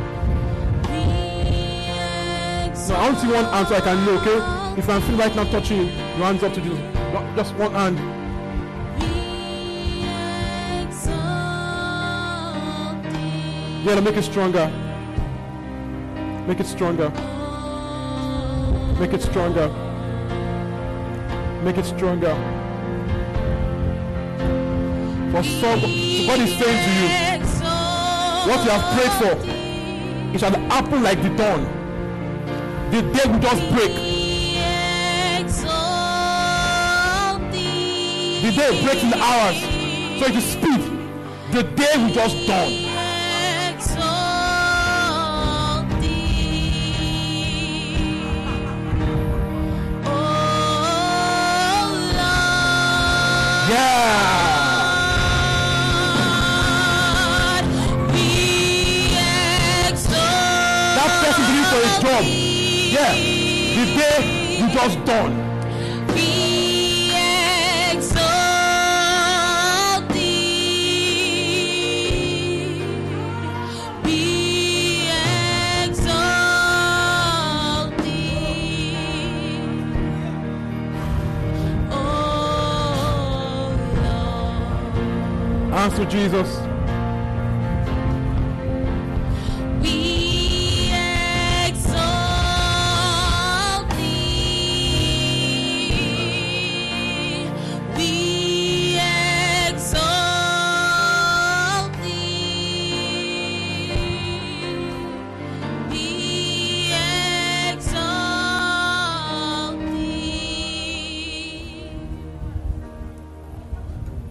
[SPEAKER 4] I want to see one hand so I can know, okay? If you can feel right now touching you, your hands up to Jesus. Just one hand. Yeah, make it stronger. Make it stronger. Make it stronger. Make it stronger. For some, so is saying to you, what you have prayed for, it shall happen like the dawn. The day will just break. The day breaks in hours, so it is speed. The day will just dawn. day you just done. Answer Jesus.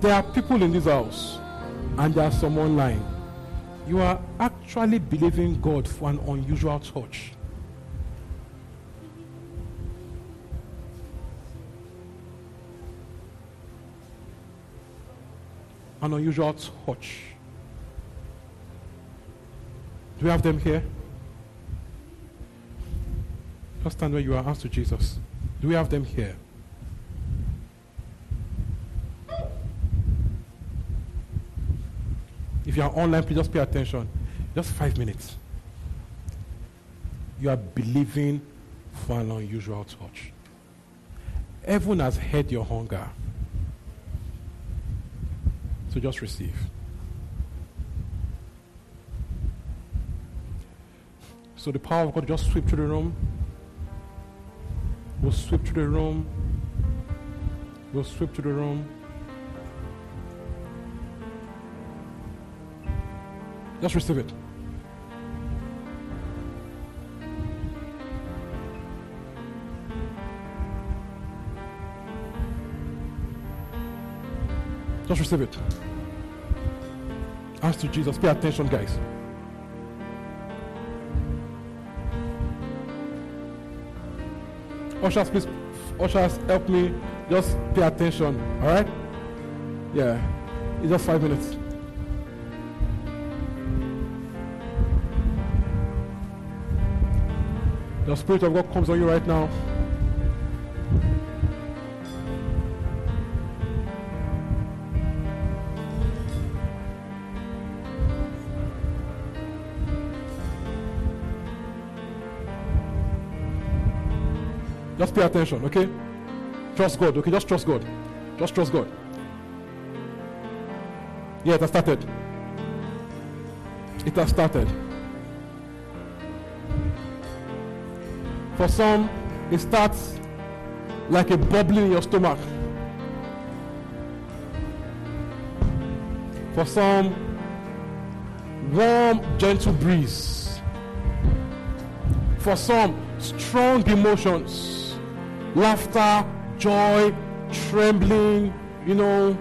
[SPEAKER 4] There are people in this house, and there are some online. You are actually believing God for an unusual touch. An unusual touch. Do we have them here? Just stand where you are. Ask to Jesus. Do we have them here? If you are online, please just pay attention. Just five minutes. You are believing for an unusual touch. Heaven has heard your hunger. So just receive. So the power of God just sweep through the room. We'll sweep through the room. We'll sweep through the room. Just receive it. Just receive it. Ask to Jesus. Pay attention, guys. Ushers, please. Ushers, help me. Just pay attention. All right? Yeah. It's just five minutes. The Spirit of God comes on you right now. Just pay attention, okay? Trust God, okay? Just trust God. Just trust God. Yeah, it has started. It has started. For some, it starts like a bubbling in your stomach. For some, warm, gentle breeze. For some, strong emotions, laughter, joy, trembling, you know.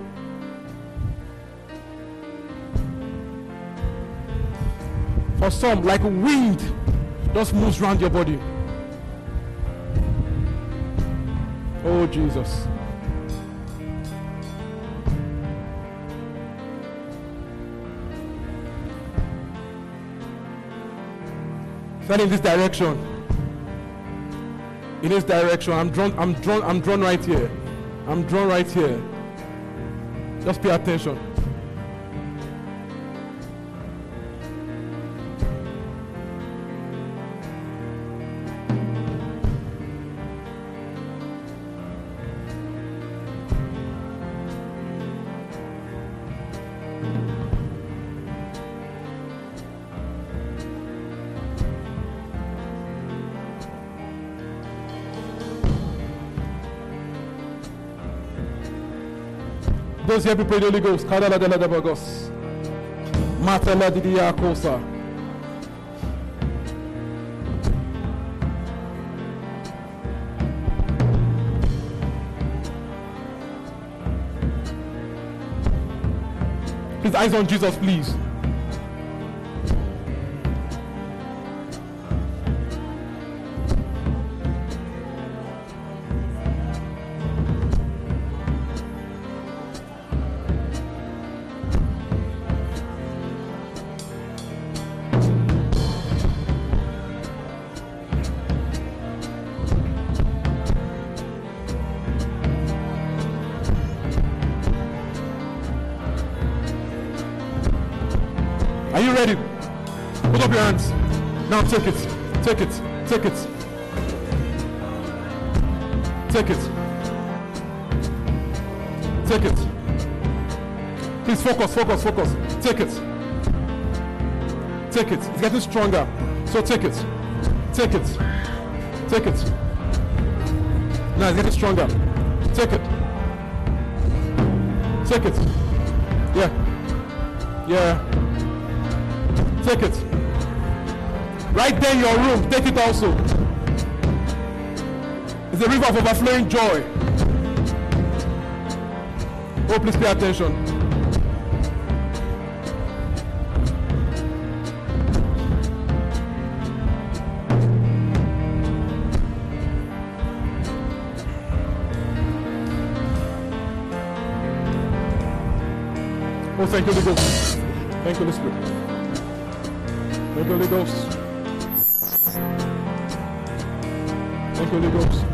[SPEAKER 4] For some, like wind, just moves around your body. Oh, Jesus. Stand in this direction. In this direction. I'm drawn, I'm drawn, I'm drawn right here. I'm drawn right here. Just pay attention. Those here, people, the Holy Ghost. Please, eyes on Jesus, please. Focus, focus. Take it. Take it. It's getting stronger. So take it. Take it. Take it. Now it's getting stronger. Take it. Take it. Yeah. Yeah. Take it. Right there in your room. Take it also. It's a river of overflowing joy. Oh, please pay attention. Oh, thank you, Holy Ghost. Thank you, Holy Spirit. Thank you, Holy Ghost. Thank you, Holy Ghost.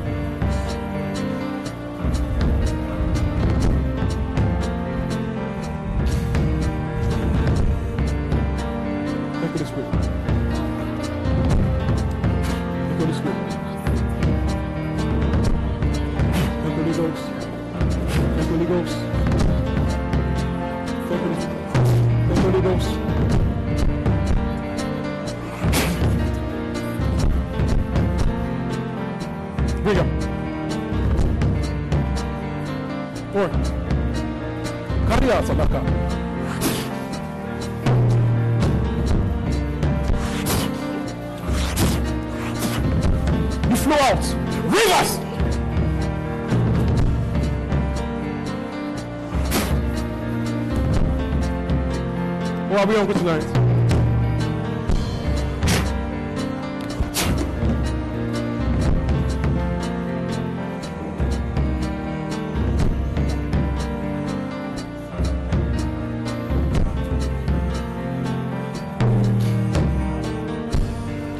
[SPEAKER 4] We hungry tonight?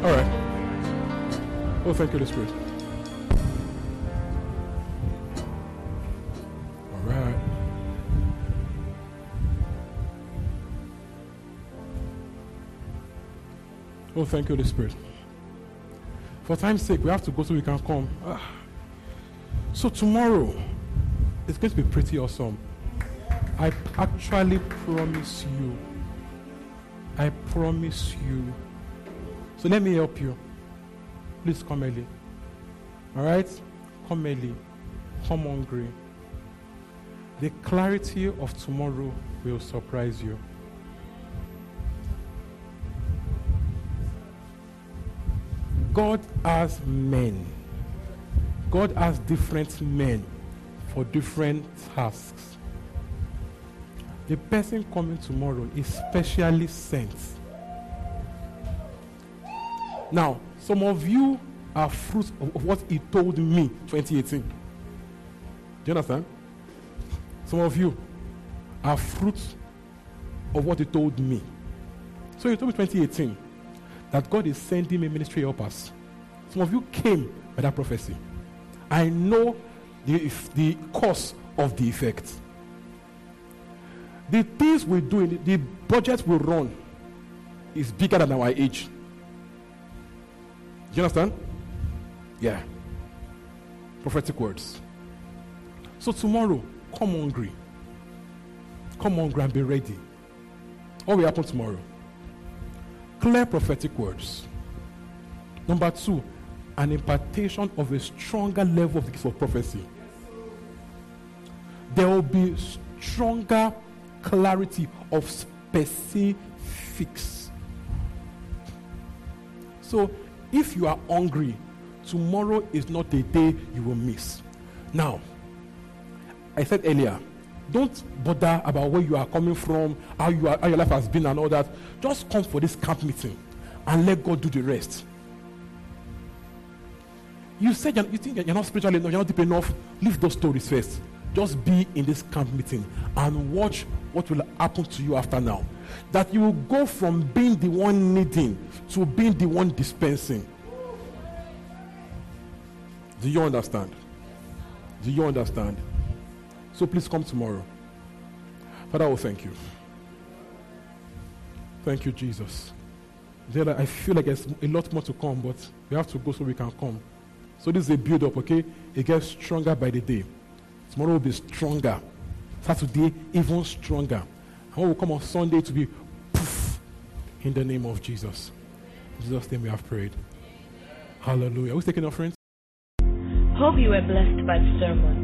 [SPEAKER 4] All right. Oh, thank you, Holy Spirit. Oh, thank you, Holy Spirit. For time's sake, we have to go so we can come. Ah. So tomorrow, it's going to be pretty awesome. I actually promise you. I promise you. So let me help you. Please come early. All right? Come early. Come hungry. The clarity of tomorrow will surprise you. God has men. God has different men for different tasks. The person coming tomorrow is specially sent. Now, some of you are fruits of, what he told me 2018. Do you understand? Some of you are fruits of what he told me. So he told me 2018 that God is sending me ministry helpers. Some of you came by that prophecy. I know the, the cause of the effect. The things we do, the, the budget we run is bigger than our age. Do you understand? Yeah. Prophetic words. So tomorrow, come hungry. Come hungry and be ready. What will happen tomorrow? Clear prophetic words. Number two, an impartation of a stronger level of the gift of prophecy. There will be stronger clarity of specifics. So, if you are hungry, tomorrow is not the day you will miss. Now, I said earlier, don't bother about where you are coming from, how, you are, how your life has been, and all that. Just come for this camp meeting and let God do the rest. You said you're, you think you're not spiritual enough, you're not deep enough. Leave those stories first. Just be in this camp meeting and watch what will happen to you after now. That you will go from being the one needing to being the one dispensing. Do you understand? Do you understand? So please come tomorrow. Father, I will thank you. Thank you, Jesus. I feel like there's a lot more to come, but we have to go so we can come. So this is a build up, okay? It gets stronger by the day. Tomorrow will be stronger. Saturday, even stronger. And what will come on Sunday to be poof in the name of Jesus. In Jesus' name we have prayed. Hallelujah. Who's taking offerings?
[SPEAKER 3] Hope you were blessed by the sermon.